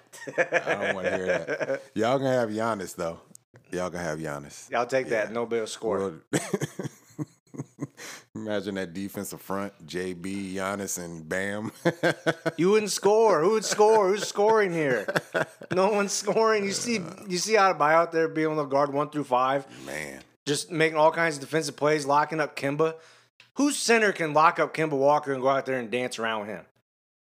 I don't want to hear that. Y'all gonna have Giannis though. Y'all gonna have Giannis. Y'all take that. Yeah. No bill score. Well, Imagine that defensive front: JB, Giannis, and Bam. You wouldn't score. Who would score? Who's scoring here? No one's scoring. You see, you see Adebayo out there being able to guard one through five, Man, just making all kinds of defensive plays, locking up Kemba. Whose center can lock up Kemba Walker and go out there and dance around with him?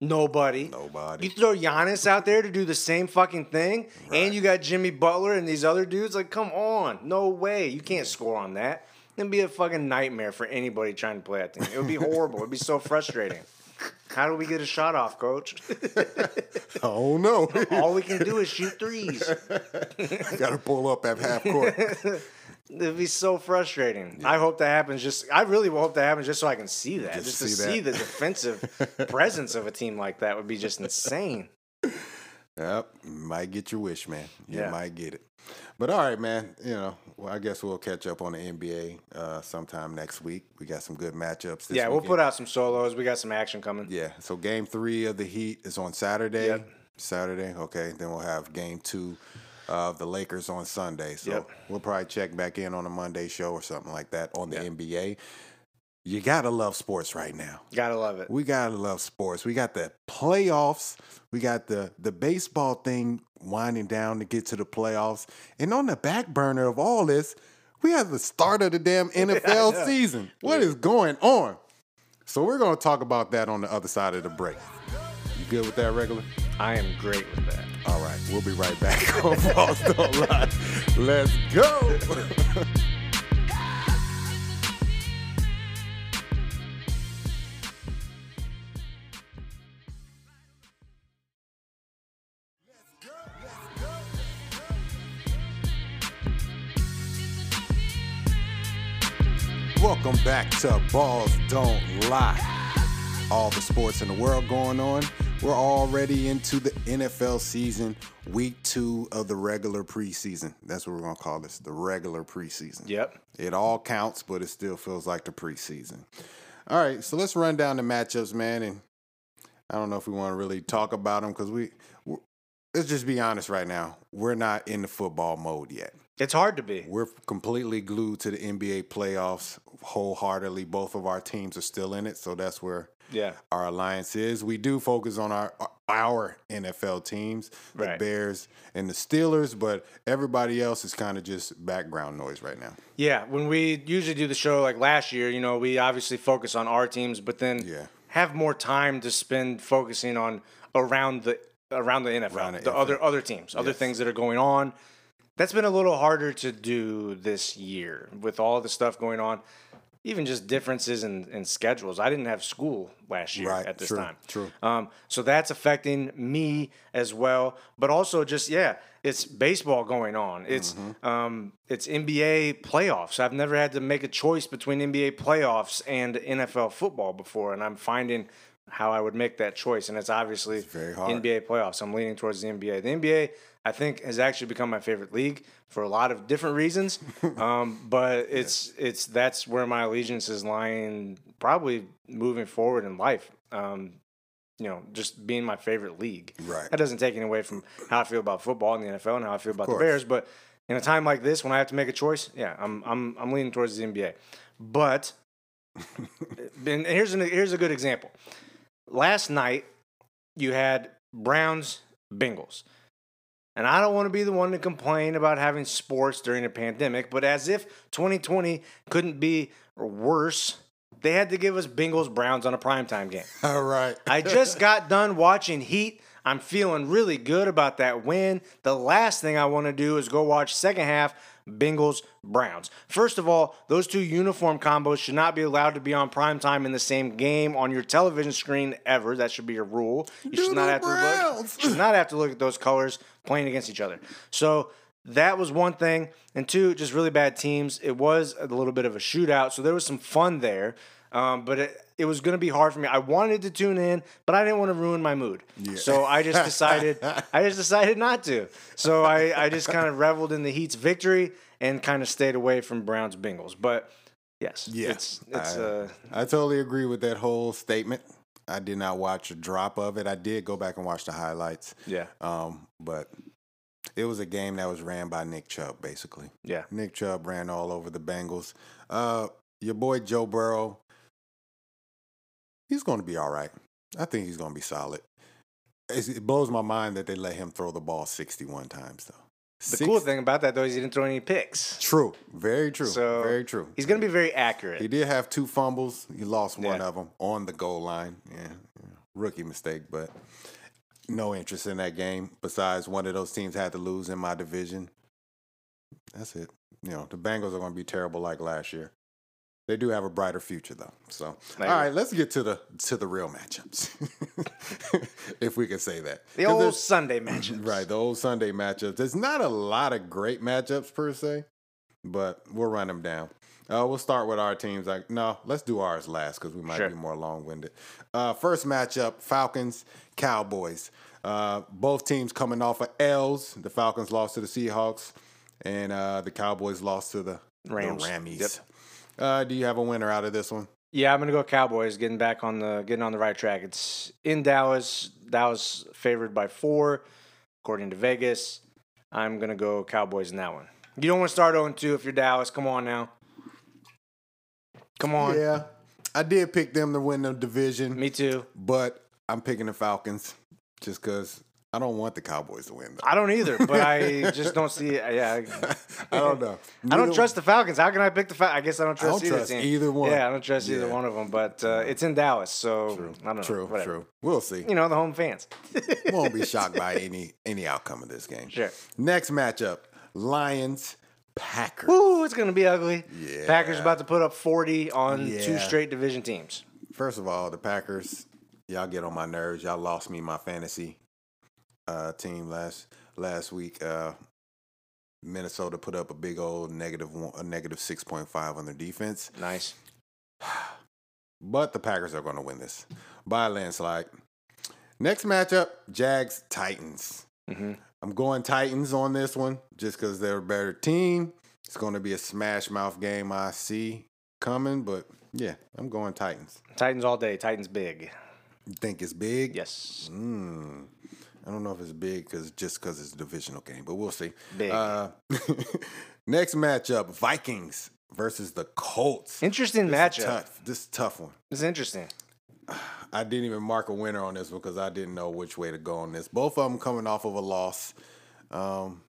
Nobody. nobody. You throw Giannis out there to do the same fucking thing, and you got Jimmy Butler and these other dudes. Like, come on, no way, you can't score on that. It'd be a fucking nightmare for anybody trying to play that team. It would be horrible. It'd be so frustrating. How do we get a shot off, coach? Oh no, All we can do is shoot threes. got to pull up at half court. It'd be so frustrating. I hope that happens. Just, I really hope that happens just so I can see that. Just Just, to see see the defensive presence of a team like that would be just insane. Yep, might get your wish, man. You Yeah. might get it. But all right, man. You know, well, I guess we'll catch up on the NBA uh, sometime next week. We got some good matchups. This yeah, we'll put out some solos. We got some action coming. Yeah. So game three of the Heat is on Saturday. Yep. Saturday. Okay. Then we'll have game two of the Lakers on Sunday. So Yep. we'll probably check back in on a Monday show or something like that on the NBA. You gotta love sports right now. Gotta love it. We gotta love sports. We got the playoffs. We got the the baseball thing winding down to get to the playoffs. And on the back burner of all this, we have the start of the damn NFL season. What is going on? So we're gonna talk about that on the other side of the break. You good with that, regular? I am great with that. All right, we'll be right back on Ballz Don't Lie. Let's go. Welcome back to Ballz Don't Lie. All the sports in the world going on. We're already into the NFL season, week two of the regular preseason. That's what we're going to call this the regular preseason. Yep. It all counts, but it still feels like the preseason. All right, so let's run down the matchups, man. And I don't know if we want to really talk about them because we, let's just be honest right now. We're not in the football mode yet. It's hard to be. We're completely glued to the NBA playoffs wholeheartedly. Both of our teams are still in it, so that's where Yeah. our alliance is. We do focus on our our NFL teams, the Right. Bears and the Steelers, but everybody else is kind of just background noise right now. Yeah. When we usually do the show like last year, you know, we obviously focus on our teams, but then Yeah. have more time to spend focusing on around the around the NFL, Around the the, NFL. other other teams, other Yes. things that are going on. That's been a little harder to do this year with all the stuff going on. Even just differences in, in schedules. I didn't have school last year Right, at this true, time. true. Um, so that's affecting me as well. But also, just yeah, it's baseball going on. It's Mm-hmm. um, it's NBA playoffs. I've never had to make a choice between NBA playoffs and NFL football before, and I'm finding how I would make that choice. And it's obviously very hard. NBA playoffs. I'm leaning towards the NBA. The NBA, I think, has actually become my favorite league for a lot of different reasons. um, but it's it's that's where my allegiance is lying. Probably moving forward in life. Um, you know, just being my favorite league. Right. That doesn't take any away from how I feel about football in the NFL and how I feel about the. Bears. But in a time like this, when I have to make a choice, yeah, I'm I'm I'm leaning towards the NBA. But and here's an, here's a good example. Last night, you had Browns Bengals. And I don't want to be the one to complain about having sports during a pandemic, but as if 2020 couldn't be worse, they had to give us Bengals Browns on a primetime game. All right. I just got done watching Heat. I'm feeling really good about that win. The last thing I want to do is go watch second half Bengals Browns. First of all, those two uniform combos should not be allowed to be on prime time in the same game on your television screen ever. That should be a rule. You should not have to look, should not have to look at those colors playing against each other. So that was one thing. And two, just really bad teams. It was a little bit of a shootout, so there was some fun there. Um, but it, it was going to be hard for me. I wanted to tune in, but I didn't want to ruin my mood. So I just decided I just decided not to. So I, I just kind of reveled in the Heat's victory and kind of stayed away from Browns Bengals. But yes, Yeah, it's it's I, uh I totally agree with that whole statement. I did not watch a drop of it. I did go back and watch the highlights. yeah Um, but it was a game that was ran by Nick Chubb, basically. yeah Nick Chubb ran all over the Bengals. Uh, your boy Joe Burrow, he's going to be all right. I think he's going to be solid. It's, it blows my mind that they let him throw the ball 61 times, though. The Six- cool thing about that though is he didn't throw any picks. True. Very true. So very true. He's going to be very accurate. He did have two fumbles. He lost one Yeah. of them on the goal line. Yeah, yeah. rookie mistake, but no interest in that game. Besides, one of those teams had to lose in my division. That's it. You know, the Bengals are going to be terrible like last year. They do have a brighter future though. So, all Maybe. right, let's get to the to the real matchups, if we can say that. The old Sunday matchups. Right, the old Sunday matchups. There's not a lot of great matchups per se, but we'll run them down. Uh, we'll start with our teams. Like, no, let's do ours last because we might Sure. be more long-winded. Uh, first matchup: Falcons, Cowboys. Uh, both teams coming off of L's. The Falcons lost to the Seahawks, and uh, the Cowboys lost to the Rams. The Rammies. Yep. Uh, do you have a winner out of this one? Yeah, I'm gonna go Cowboys. Getting back on the getting on the right track. It's in Dallas. Dallas favored by four, according to Vegas. I'm gonna go Cowboys in that one. You don't want to start 0 2 if you're Dallas. Come on now. Come on. Yeah, I did pick them to win the division. Me too. But I'm picking the Falcons just because I don't want the Cowboys to win. Though. I don't either, but I just don't see. it. Yeah, I don't know. I don't trust the Falcons. How can I pick the Falcons? I guess I don't I don't trust either trust team. either one. Yeah, I don't trust either one of them. But uh, it's in Dallas, so True, I don't know. true, true. We'll see. You know the home fans. Won't be shocked by any any outcome of this game. Sure. Next matchup: Lions, Packers. Ooh, it's gonna be ugly. Yeah. Packers about to put up 40 on two straight division teams. First of all, the Packers, y'all get on my nerves. Y'all lost me my fantasy uh, team last last week. Uh, Minnesota put up a big old negative one, a negative six point five on their defense. Nice. But the Packers are going to win this by a landslide. Next matchup: Jags Titans. hmm I'm going Titans on this one just because they're a better team. It's going to be a smash mouth game I see coming, but yeah, I'm going Titans. Titans all day. Titans big. You think it's big? Yes. Mm, I don't know if it's big because just because it's a divisional game, but we'll see. Big. Uh, next matchup: Vikings versus the Colts. Interesting This matchup. Tough. This is a tough one. It's interesting. I didn't even mark a winner on this one because I didn't know which way to go on this. Both of them coming off of a loss. Um,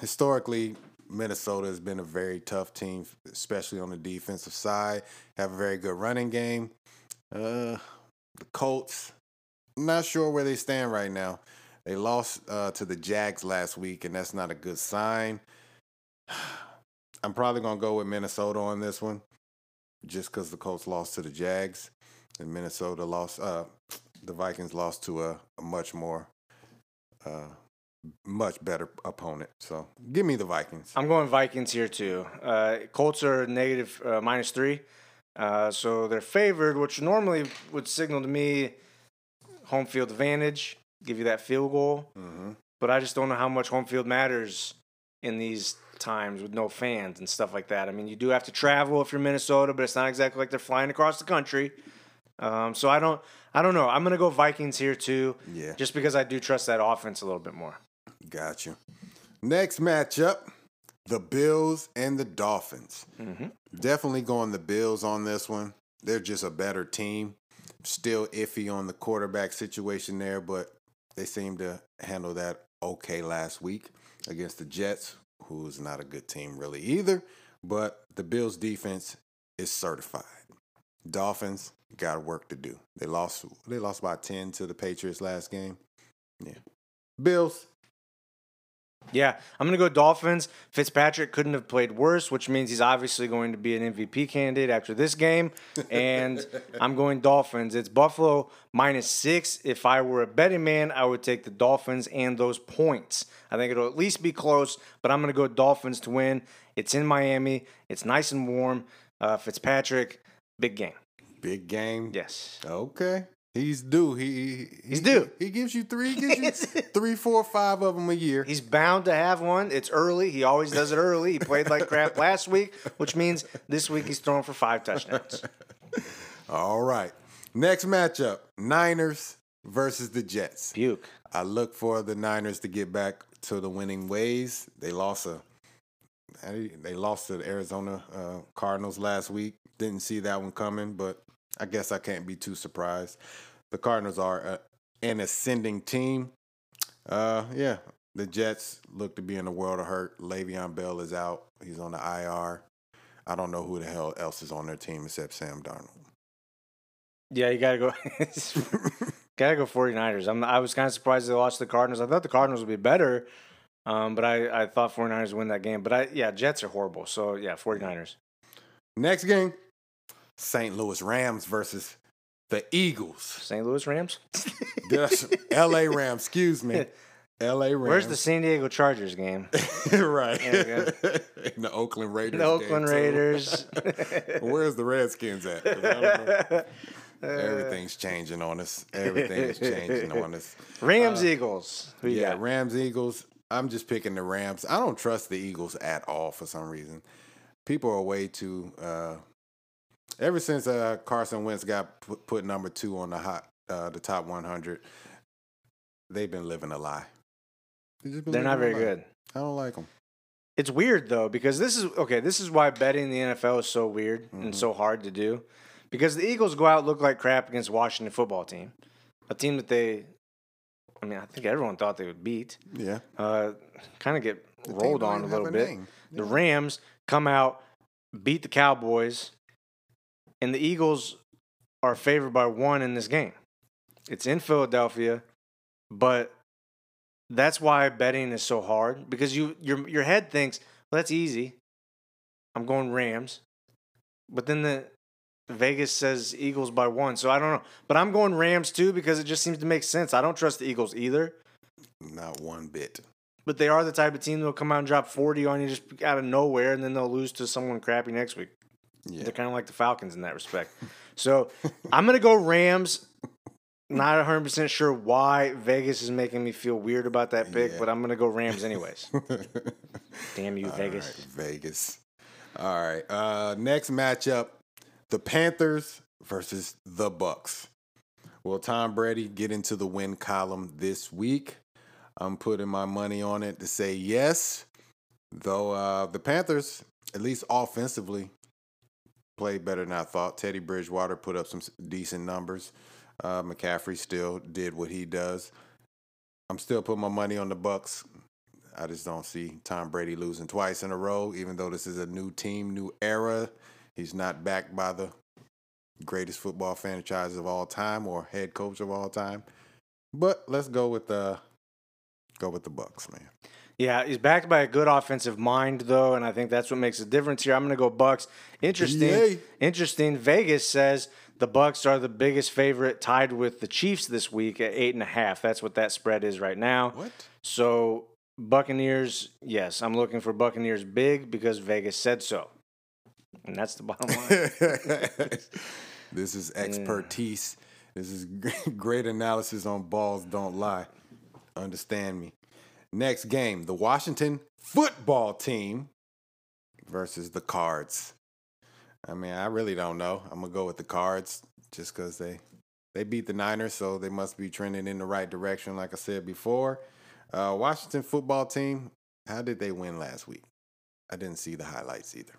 historically, Minnesota has been a very tough team, especially on the defensive side. Have a very good running game. Uh, the Colts, not sure where they stand right now. They lost uh, to the Jags last week, and that's not a good sign. I'm probably gonna go with Minnesota on this one, just because the Colts lost to the Jags, and Minnesota lost. Uh, the Vikings lost to a, a much more, uh, much better opponent. So give me the Vikings. I'm going Vikings here too. Uh, Colts are negative uh, minus three, uh, so they're favored, which normally would signal to me home field advantage, give you that field goal. hmm But I just don't know how much home field matters in these times with no fans and stuff like that. I mean, you do have to travel if you're Minnesota, but it's not exactly like they're flying across the country. Um, so I don't, I don't know. I'm gonna go Vikings here too, Yeah, just because I do trust that offense a little bit more. got you. Next matchup: the Bills and the Dolphins. hmm Definitely going the Bills on this one. They're just a better team. Still iffy on the quarterback situation there, but they seem to handle that okay last week against the Jets, who's not a good team really either. But the Bills defense is certified. Dolphins got work to do. They lost they lost by 10 to the Patriots last game. Yeah. Bills. Yeah, I'm going to go Dolphins. Fitzpatrick couldn't have played worse, which means he's obviously going to be an MVP candidate after this game. And I'm going Dolphins. It's Buffalo minus six. If I were a betting man, I would take the Dolphins and those points. I think it'll at least be close, but I'm going to go Dolphins to win. It's in Miami. It's nice and warm. Uh, Fitzpatrick, big game. Big game. Yes. Okay. He's due. He, he He's due. He gives you three, gives you three, four, five of them a year. He's bound to have one. It's early. He always does it early. He played like crap last week, which means this week he's throwing for five touchdowns. All right. Next matchup: Niners versus the Jets. Puke. I look for the Niners to get back to the winning ways. They lost a they lost to the Arizona uh, Cardinals last week. Didn't see that one coming, but I guess I can't be too surprised. The Cardinals are uh, an ascending team. Uh, yeah, the Jets look to be in a world of hurt. Le'Veon Bell is out. He's on the IR. I don't know who the hell else is on their team except Sam Darnold. Yeah, you gotta go. gotta go 49ers. I'm, I was kind of surprised they lost to the Cardinals. I thought the Cardinals would be better, um, but I, I thought 49ers would win that game. But I yeah, Jets are horrible. So yeah, 49ers. Next game, St. Louis Rams versus the Eagles. St. Louis Rams. L.A. Rams. Excuse me, L.A. Rams. Where's the San Diego Chargers game? right? The Oakland Raiders. The Oakland. Raiders. Where's the Redskins at? Know. Everything's changing on us. Everything's changing on us. Rams Eagles. Who Yeah, got? Rams Eagles. I'm just picking the Rams. I don't trust the Eagles at all for some reason. People are way too. Uh, ever since uh, Carson Wentz got put, put number two on the hot, uh, the top 100, they've been living a lie. They've just been They're not very lie. good. I don't like them. It's weird though because this is okay. This is why betting the NFL is so weird Mm-hmm. and so hard to do, because the Eagles go out look like crap against Washington football team, a team that they, I mean, I think everyone thought they would beat. Yeah, Uh, kind of get The rolled on a little bit. name. The Rams come out, beat the Cowboys, and the Eagles are favored by one in this game. It's in Philadelphia, but that's why betting is so hard because you your your head thinks, well, that's easy. I'm going Rams, but then the Vegas says Eagles by one, so I don't know. But I'm going Rams too because it just seems to make sense. I don't trust the Eagles either, Not one bit. but they are the type of team that'll come out and drop 40 on you just out of nowhere, and then they'll lose to someone crappy next week. Yeah. They're kind of like the Falcons in that respect. So I'm going to go Rams. Not 100% sure why Vegas is making me feel weird about that pick, Yeah. but I'm going to go Rams anyways. Damn you, All Vegas. right, Vegas. All right. Uh, next matchup: the Panthers versus the Bucks. Will Tom Brady get into the win column this week? I'm putting my money on it to say yes. Though uh, the Panthers, at least offensively, played better than I thought. Teddy Bridgewater put up some decent numbers. Uh, McCaffrey still did what he does. I'm still putting my money on the Bucks. I just don't see Tom Brady losing twice in a row, even though this is a new team, new era. He's not backed by the greatest football franchise of all time or head coach of all time. But let's go with uh, Go with the Bucks, man. Yeah, he's backed by a good offensive mind though, and I think that's what makes a difference here. I'm going to go Bucks. Interesting. Yay. Interesting. Vegas says the Bucks are the biggest favorite, tied with the Chiefs this week at eight and a half. That's what that spread is right now. What? So Buccaneers, yes, I'm looking for Buccaneers big because Vegas said so, and that's the bottom line. this is expertise. This is great analysis on Ballz Don't Lie. Understand me. Next game, the Washington football team versus the Cards. I mean, I really don't know. I'm gonna go with the Cards just because they they beat the Niners, so they must be trending in the right direction. Like I said before, uh, Washington football team. How did they win last week? I didn't see the highlights either.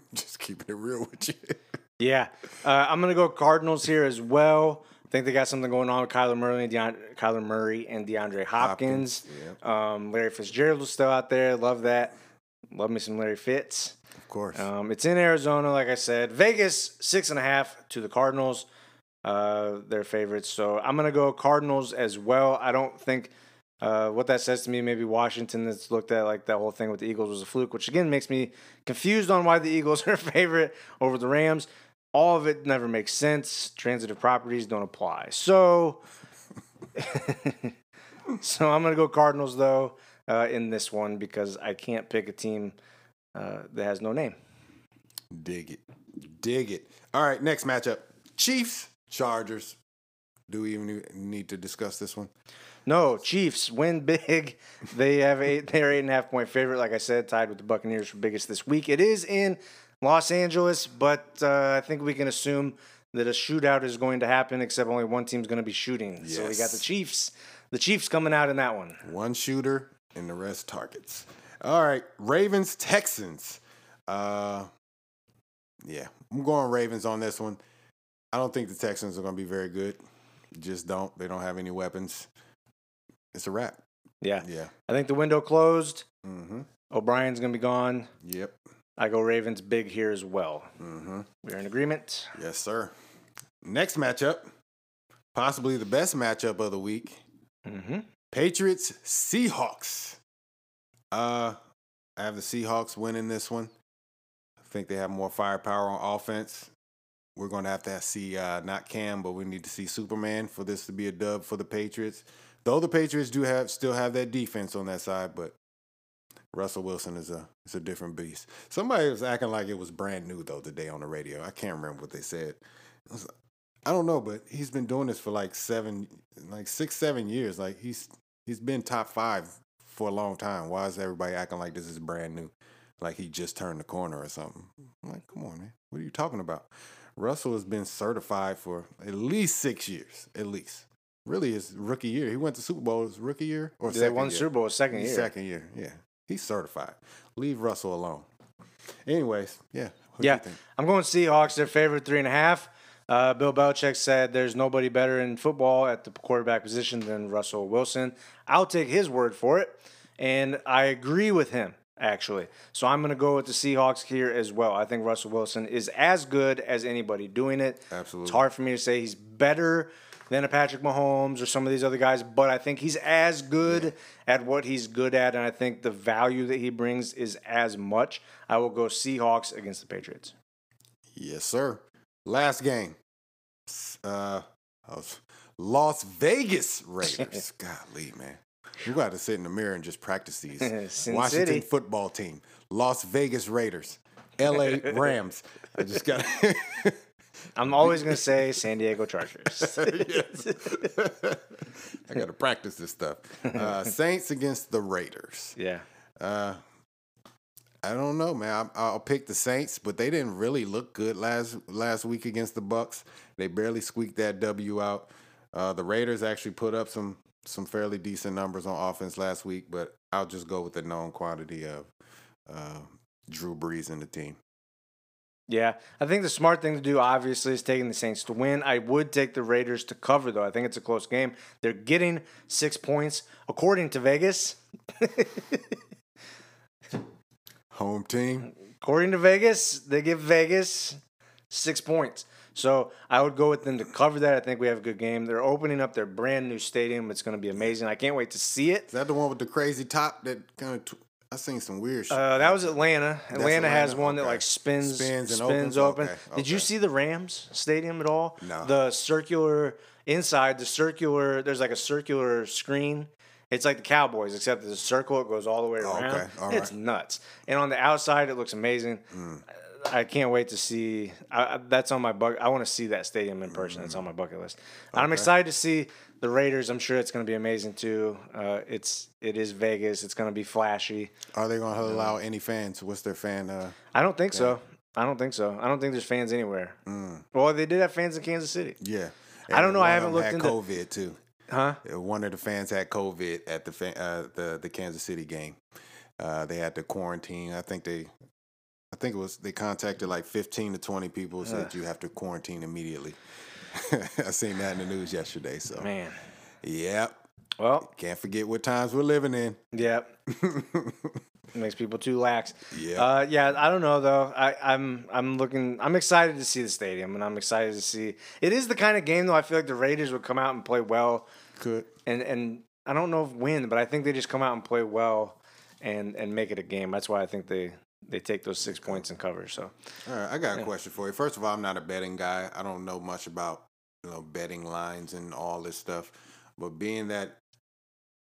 just keeping it real with you. yeah, uh, I'm gonna go Cardinals here as well. Think they got something going on with Kyler Murray and DeAndre, Kyler Murray and DeAndre Hopkins. Hopkins, um, Larry Fitzgerald's still out there. Love that. Love me some Larry Fitz. Of course. Um, it's in Arizona, like I said. Vegas six and a half to the Cardinals. Uh, their favorites. So I'm gonna go Cardinals as well. I don't think uh, what that says to me. Maybe Washington that's looked at like that whole thing with the Eagles was a fluke, which again makes me confused on why the Eagles are favorite over the Rams. All of it never makes sense. Transitive properties don't apply. So, so I'm gonna go Cardinals though uh, in this one because I can't pick a team uh, that has no name. Dig it. Dig it. All right, next matchup. Chiefs, Chargers. Do we even need to discuss this one? No, Chiefs win big. They have eight. They're eight and a half point favorite. Like I said, tied with the Buccaneers for biggest this week. It is in Los Angeles, but uh, I think we can assume that a shootout is going to happen. Except only one team's going to be shooting. So we got the Chiefs. The Chiefs coming out in that one. One shooter and the rest targets. All right, Ravens, Texans. Uh yeah, I'm going Ravens on this one. I don't think the Texans are going to be very good. Just don't. They don't have any weapons. It's a wrap. Yeah, Yeah. I think the window closed. Mm-hmm. O'Brien's going to be gone. Yep. I go Ravens big here as well. Mm-hmm. We're in agreement. Yes, sir. Next matchup, possibly the best matchup of the week. Mm-hmm. Patriots, Seahawks. Uh, I have the Seahawks winning this one. I think they have more firepower on offense. We're going to have to see uh, not Cam, but we need to see Superman for this to be a dub for the Patriots. Though the Patriots do have still have that defense on that side, but Russell Wilson is a is a different beast. Somebody was acting like it was brand new though today on the radio. I can't remember what they said. Was- I don't know, but he's been doing this for like seven, like six, seven years. Like he's he's been top five for a long time. Why is everybody acting like this is brand new? Like he just turned the corner or something. I'm like, come on, man. What are you talking about? Russell has been certified for at least six years, at least. Really, his rookie year. He went to Super Bowl his rookie year or They second won year? Super Bowl second year. Second year, yeah. He's certified. Leave Russell alone. Anyways, yeah. Yeah. I'm going Seahawks. They're favorite three and a half. Uh, Bill Belichick said there's nobody better in football at the quarterback position than Russell Wilson. I'll take his word for it, and I agree with him actually. So I'm going to go with the Seahawks here as well. I think Russell Wilson is as good as anybody doing it. Absolutely. It's hard for me to say he's better than a Patrick Mahomes or some of these other guys, but I think he's as good at what he's good at, and I think the value that he brings is as much. I will go Seahawks against the Patriots. Yes, sir. Last game. Uh, Las Vegas Raiders. Golly, man. You got to sit in the mirror and just practice these. Washington City. football team, Las Vegas Raiders, L.A. Rams. I just got. I'm always going to say San Diego Chargers. I got to practice this stuff. Uh, Saints against the Raiders. yeah. Uh, I don't know, man. I, I'll pick the Saints, but they didn't really look good last last week against the Bucs. They barely squeaked that W out. Uh, the Raiders actually put up some some fairly decent numbers on offense last week, but I'll just go with the known quantity of uh, Drew Brees in the team. Yeah. I think the smart thing to do, obviously, is taking the Saints to win. I would take the Raiders to cover, though. I think it's a close game. They're getting six points, according to Vegas. Home team. According to Vegas, they give Vegas six points. So I would go with them to cover that. I think we have a good game. They're opening up their brand new stadium. It's going to be amazing. I can't wait to see it. Is that the one with the crazy top that kind of? T- I seen some weird shit. Uh, that was Atlanta. Atlanta, has Atlanta? one that like spins, Spins spins, and opens? open. Okay, Did you see the Rams stadium at all? No. The circular inside, the circular. There's like a circular screen. It's like the Cowboys, except a circle. It goes all the way Oh, around. okay. All It's right. nuts. And on the outside, it looks amazing. Mm. I can't wait to see. I, that's on my bucket. I want to see that stadium in person. That's on my bucket list. I'm excited to see the Raiders. I'm sure it's going to be amazing too. Uh, it's it is Vegas. It's going to be flashy. Are they going to allow any fans? What's their fan? Uh, I don't think so. I don't think so. I don't think there's fans anywhere. Well, they did have fans in Kansas City. yeah. I don't know, I haven't looked had into- COVID too. Huh? Uh, One of the fans had COVID at the fa- uh, the the Kansas City game. Uh, they had to quarantine. I think they, I think it was they contacted like fifteen to twenty people. Said you have to quarantine immediately. I seen that in the news yesterday. So Man. yep, Well, can't forget what times we're living in. Yep. Makes people too lax. Yeah. Uh, yeah, I don't know though. I, I'm I'm looking. I'm excited to see the stadium, and I'm excited to see. It is the kind of game though. I feel like the Raiders would come out and play well, Good. and and I don't know if win, but I think they just come out and play well, and and make it a game. That's why I think they they take those six points and cover. So All right, I got a question for you. First of all, I'm not a betting guy. I don't know much about you know betting lines and all this stuff. But being that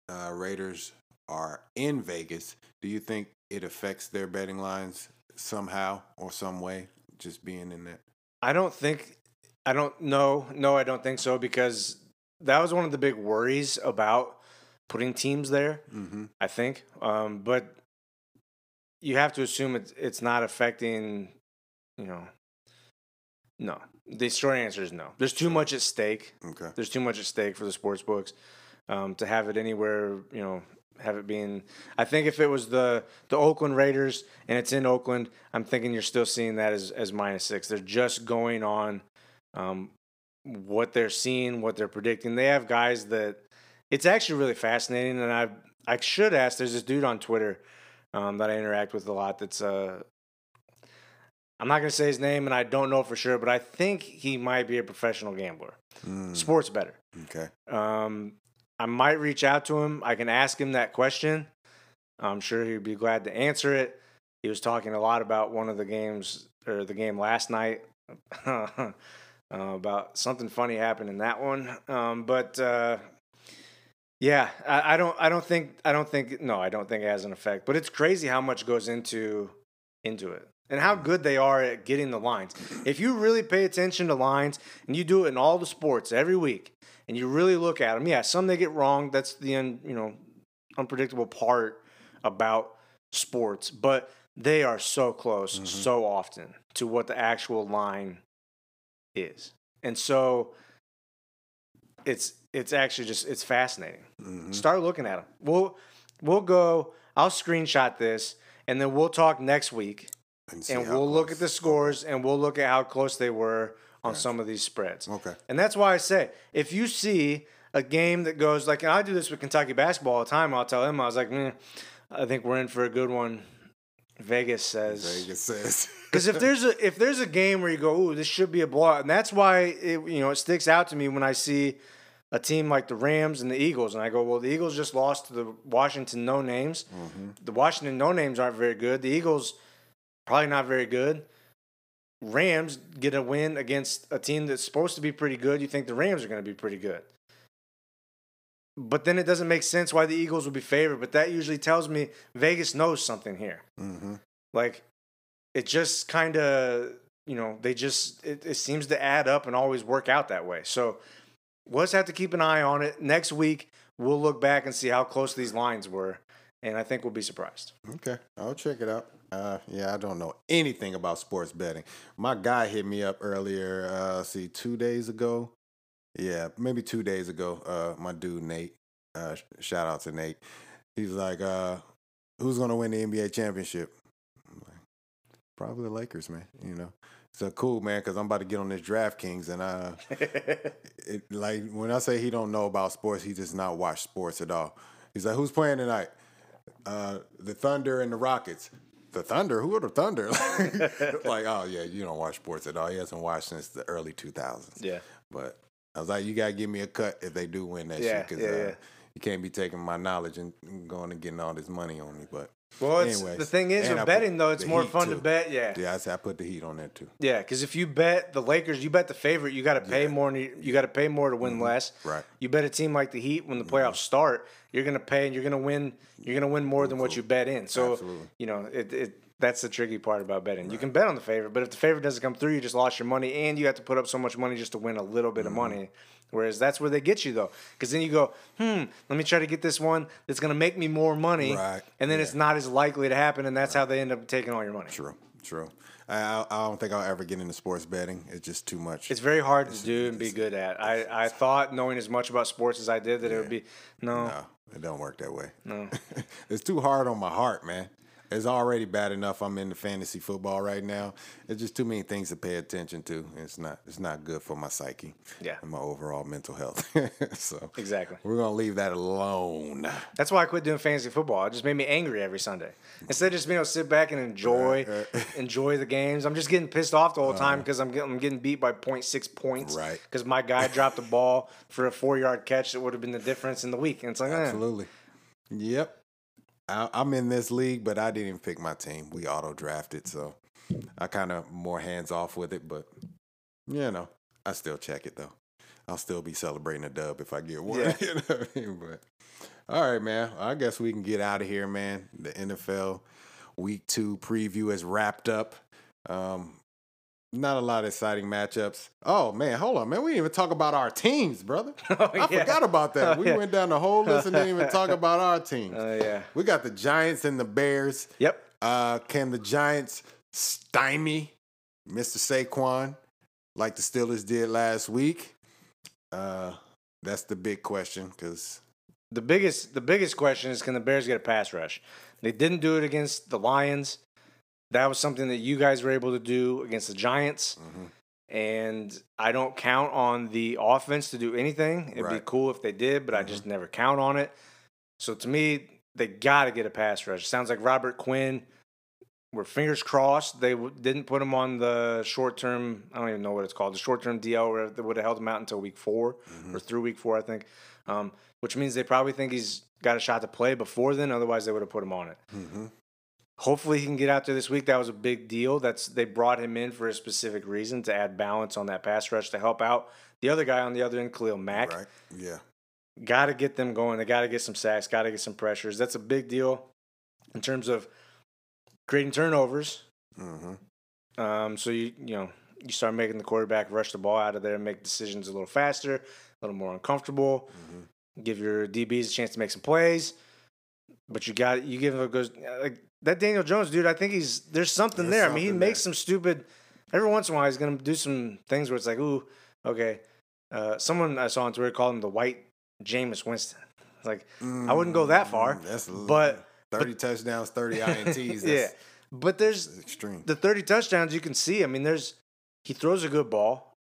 uh, Raiders are in Vegas, do you think it affects their betting lines somehow or some way? Just being in that. I don't think I don't know. No, I don't think so because that was one of the big worries about putting teams there. Mm-hmm. I think, um, but you have to assume it's it's not affecting. You know, no. The short answer is no. There's too much at stake. Okay. There's too much at stake for the sports books um, to have it anywhere. You know, have it being. I think if it was the the Oakland Raiders and it's in Oakland, I'm thinking you're still seeing that as as minus six. They're just going on um, what they're seeing, what they're predicting. They have guys that it's actually really fascinating, and I I should ask. There's this dude on Twitter um, that I interact with a lot. That's uh, I'm not gonna say his name, and I don't know for sure, but I think he might be a professional gambler, Mm, sports better. okay. Um, I might reach out to him. I can ask him that question. I'm sure he'd be glad to answer it. He was talking a lot about one of the games or the game last night uh, about something funny happened in that one. Um, but uh, yeah, I, I don't. I don't think. I don't think. No, I don't think it has an effect. But it's crazy how much goes into into it and how mm-hmm. good they are at getting the lines. If you really pay attention to lines and you do it in all the sports every week, and you really look at them, yeah, some they get wrong. That's the un, you know unpredictable part about sports, but they are so close mm-hmm. so often to what the actual line is, and so it's it's actually just it's fascinating. Mm-hmm. Start looking at them. We'll we'll go. I'll screenshot this, and then we'll talk next week, see and we'll look at the scores, and we'll look at how close they were on some of these spreads. Okay. And that's why I say if you see a game that goes like, and I do this with Kentucky basketball all the time. I'll tell him I was like, mm, I think we're in for a good one. Vegas says Vegas says. because if there's a if there's a game where you go, ooh, this should be a blowout, and that's why it you know it sticks out to me when I see a team like the Rams and the Eagles, and I go, well, the Eagles just lost to the Washington No Names. The Washington No Names aren't very good. The Eagles probably not very good. Rams get a win against a team that's supposed to be pretty good. You think the Rams are going to be pretty good. But then it doesn't make sense why the Eagles would be favored. But that usually tells me Vegas knows something here. mm-hmm. Like it just kind of, you know, they just it, it seems to add up and always work out that way. So we'll just have to keep an eye on it. Next week we'll look back and see how close these lines were, and I think we'll be surprised. Okay, I'll check it out. Uh, yeah, I don't know anything about sports betting. My guy hit me up earlier. Uh, see, two days ago. Yeah, maybe two days ago. Uh, my dude Nate. Uh, shout out to Nate. He's like, uh, "Who's gonna win the NBA championship?" Like, Probably the Lakers, man. You know. So cool, man, because I'm about to get on this DraftKings, and uh, it, like when I say he don't know about sports, he does not watch sports at all. He's like, "Who's playing tonight?" Uh, the Thunder and the Rockets. the Thunder. Who are the Thunder? like, oh yeah, you don't watch sports at all. He hasn't watched since the early 2000s. Yeah. But I was like, you gotta give me a cut if they do win that Yeah, shit, because yeah, uh, yeah. you can't be taking my knowledge and going and getting all this money on me. But Well, it's, anyways, the thing is with betting though, it's more fun to bet. Yeah. Yeah, I said I put the heat on that too. Yeah, because if you bet the Lakers, you bet the favorite, you got to pay Yeah. Mm-hmm. more. You, you got to pay more to win less. Right. You bet a team like the Heat when the playoffs start, you're gonna pay and you're gonna win. You're gonna win more than what you bet in. So Absolutely. you know it. it that's the tricky part about betting. You can bet on the favorite, but if the favorite doesn't come through, you just lost your money, and you have to put up so much money just to win a little bit of Mm-hmm. money. Whereas that's where they get you though, because then you go, hmm, let me try to get this one that's gonna make me more money, Right. and then it's not as likely to happen, and that's how they end up taking all your money. True, true. I, I don't think I'll ever get into sports betting. It's just too much. It's very hard to do and be good at. I, I thought knowing as much about sports as I did that it would be no. No, it don't work that way. No. it's too hard on my heart, man. It's already bad enough I'm into fantasy football right now. It's just too many things to pay attention to. It's not it's not good for my psyche. Yeah. And my overall mental health. so Exactly. we're gonna leave that alone. That's why I quit doing fantasy football. It just made me angry every Sunday. Instead of just being able to sit back and enjoy enjoy the games, I'm just getting pissed off the whole time because I'm getting I'm getting beat by 0.6 points. Uh-huh. Right. Because my guy dropped a ball for a four yard catch that would have been the difference in the week. And it's like, eh. Absolutely. Yep. I, I'm in this league, but I didn't even pick my team. We auto drafted, so I kind of more hands off with it. But you know, I still check it though. I'll still be celebrating a dub if I get one. Yeah. you know what I mean? But all right, man. I guess we can get out of here, man. The NFL Week Two preview is wrapped up. Um, not a lot of exciting matchups. Oh man, hold on, man. We didn't even talk about our teams, brother. I Oh, yeah. forgot about that. Oh, we yeah. went down the whole list and didn't even talk about our teams. Uh, yeah. We got the Giants and the Bears. Yep. Uh, can the Giants stymie Mr. Saquon like the Steelers did last week? Uh, that's the big question because The biggest the biggest question is can the Bears get a pass rush? They didn't do it against the Lions. That was something that you guys were able to do against the Giants. Mm-hmm. And I don't count on the offense to do anything. It'd be cool if they did, but I just mm-hmm. never count on it. So to me, they got to get a pass rush. Sounds like Robert Quinn. We're fingers crossed they w- didn't put him on the short term. I don't even know what it's called. The short term DL where they would have held him out until week 4 mm-hmm. or through week four, I think. Um, which means they probably think he's got a shot to play before then. Otherwise, they would have put him on it. Hopefully, he can get out there this week. That was a big deal. That's they brought him in for a specific reason to add balance on that pass rush to help out the other guy on the other end, Khalil Mack. right, yeah, Got to get them going. They got to get some sacks. Got to get some pressures. That's a big deal in terms of creating turnovers. hmm Um, so you you know you start making the quarterback rush the ball out of there and make decisions a little faster, a little more uncomfortable. Give your DBs a chance to make some plays, but you got you give him a good like that Daniel Jones dude. I think he's there's something There's there. I mean, he something makes there. some stupid. Every once in a while, he's gonna do some things where it's like, ooh, okay. Uh, someone I saw on Twitter called him the white Jameis Winston. Like I wouldn't go that far, Mm, That's but thirty touchdowns, thirty ints. Yeah. But there's extreme. the 30 touchdowns you can see. I mean, there's he throws a good ball.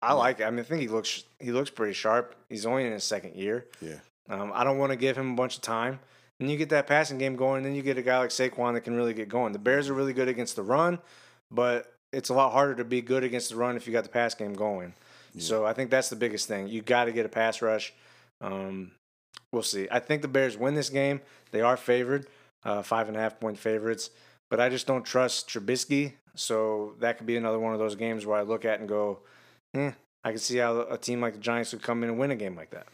I like it. I mean, I think he looks he looks pretty sharp. He's only in his second year. yeah, Um, I don't want to give him a bunch of time. And you get that passing game going, and then you get a guy like Saquon that can really get going. The Bears are really good against the run, but it's a lot harder to be good against the run if you got the pass game going. So I think that's the biggest thing. You got to get a pass rush. Um, we'll see. I think the Bears win this game. They are favored, uh, five and a half point favorites. But I just don't trust Trubisky. So that could be another one of those games where I look at and go, eh, I can see how a team like the Giants would come in and win a game like that.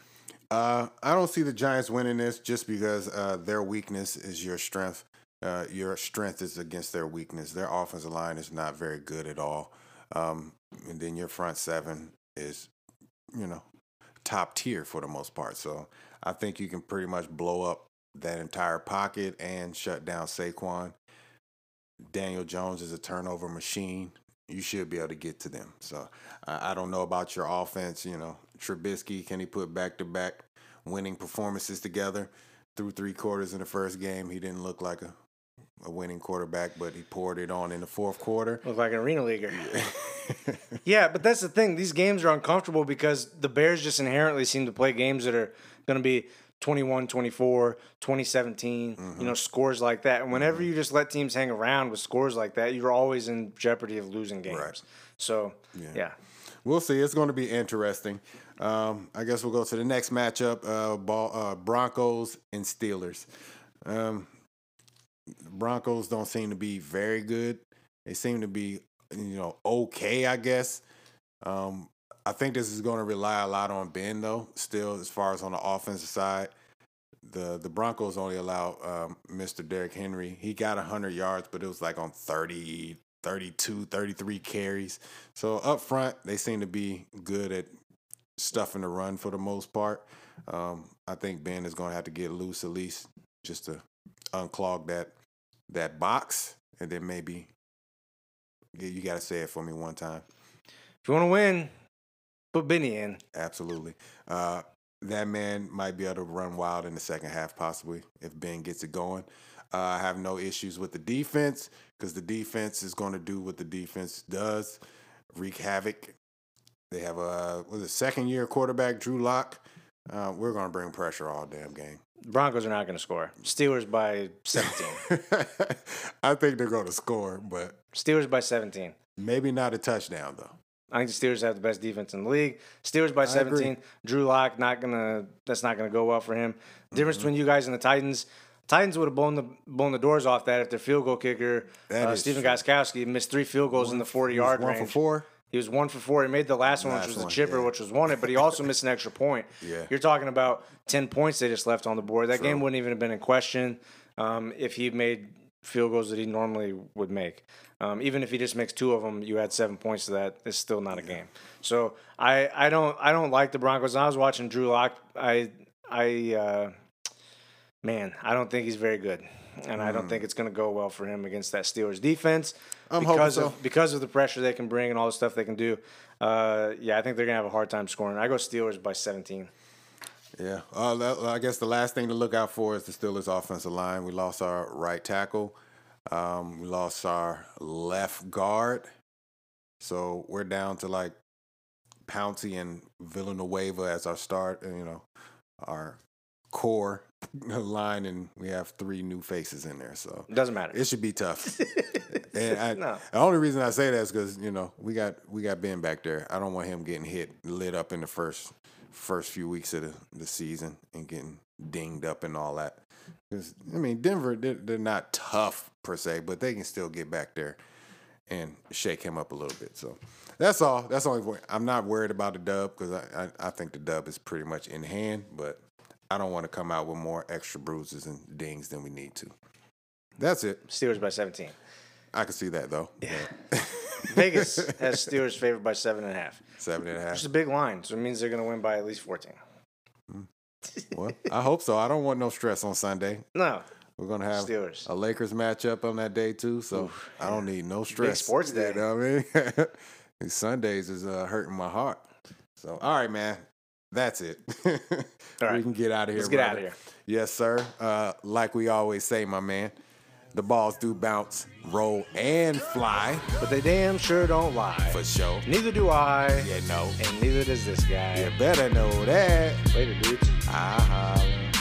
Uh, I don't see the Giants winning this just because uh, their weakness is your strength. Uh, your strength is against their weakness. Their offensive line is not very good at all. Um, and then your front seven is, you know, top tier for the most part. So I think you can pretty much blow up that entire pocket and shut down Saquon. Daniel Jones is a turnover machine. You should be able to get to them. So I, I don't know about your offense. You know, Trubisky, can he put back to back winning performances together? Through three quarters in the first game, he didn't look like a, a winning quarterback, but he poured it on in the fourth quarter. Look like an arena leaguer. yeah, but that's the thing. These games are uncomfortable because the Bears just inherently seem to play games that are going to be 21 24, 2017, Mm-hmm. you know, scores like that. And whenever you just let teams hang around with scores like that, you're always in jeopardy of losing games. Right. So, Yeah. yeah. We'll see. It's going to be interesting. Um, I guess we'll go to the next matchup: uh, ball, uh, Broncos and Steelers. Um, Broncos don't seem to be very good. They seem to be, you know, okay. I guess. Um, I think this is going to rely a lot on Ben, though. Still, as far as on the offensive side, the the Broncos only allow um, Mr. Derrick Henry. He got 100 yards, but it was like on 30, 32, 33 carries. So up front, they seem to be good at stuffing the run for the most part. Um, I think Ben is going to have to get loose at least just to unclog that that box, and then maybe you got to say it for me one time. If you want to win, put Benny in. Absolutely. Uh, that man might be able to run wild in the second half, possibly, if Ben gets it going. Uh, I have no issues with the defense because the defense is going to do what the defense does wreak havoc. They have a, was it second year quarterback, Drew Lock. Uh, we're going to bring pressure all damn game. Broncos are not going to score. Steelers by 17. I think they're going to score, but Steelers by 17. maybe not a touchdown, though. I think the Steelers have the best defense in the league. Steelers by agree. 17. Drew Lock not gonna. That's not gonna go well for him. Difference between you guys and the Titans. Titans would have blown the blown the doors off that if their field goal kicker uh, Stephen true. Gostkowski missed three field goals in the 40 yard One range. for four. He was one for four. He made the last one, Last which was one, a chipper, yeah. which was wanted, but he also missed an extra point. Yeah. You're talking about 10 points they just left on the board. That game wouldn't even have been in question um, if he made field goals that he normally would make. Um, even if he just makes two of them, you add seven points to that. It's still not a game. So I, I don't I don't like the Broncos. I was watching Drew Lock. I I uh, man, I don't think he's very good, and I don't think it's going to go well for him against that Steelers defense I'm hoping because so. of because of the pressure they can bring and all the stuff they can do. Uh, yeah, I think they're going to have a hard time scoring. I go Steelers by 17. Yeah. Uh, that- I guess the last thing to look out for is the Steelers' offensive line. We lost our right tackle. Um, we lost our left guard. So we're down to like Pouncey and Villanueva as our start, you know, our core line, and we have three new faces in there. So It doesn't matter. it should be tough. and I, No. the only reason I say that is because you know we got we got Ben back there. I don't want him getting hit lit up in the first first few weeks of the, the season and getting dinged up and all that. Because I mean Denver, they're, they're not tough per se, but they can still get back there and shake him up a little bit. So that's all. That's the only point. I'm not worried about the dub because I, I I think the dub is pretty much in hand, but I don't want to come out with more extra bruises and dings than we need to. That's it. Steelers by 17. I can see that though. Yeah. Vegas has Steelers favored by seven and a half. Seven and a half. It's a big line, so it means they're going to win by at least 14. Well, I hope so. I don't want no stress on Sunday. No, We're gonna have Steelers. a Lakers matchup on that day too, so I don't need no stress. sports day. You know what I mean? These Sundays is uh, hurting my heart. So, all right, man. That's it. we can get out of here. Let's get brother. outta here. Yes, sir. Uh, like we always say, my man, the balls do bounce, roll, and fly but they damn sure don't lie. for sure. Neither do I, Yeah, no. and neither does this guy. You better know that. Later, dudes. I holla.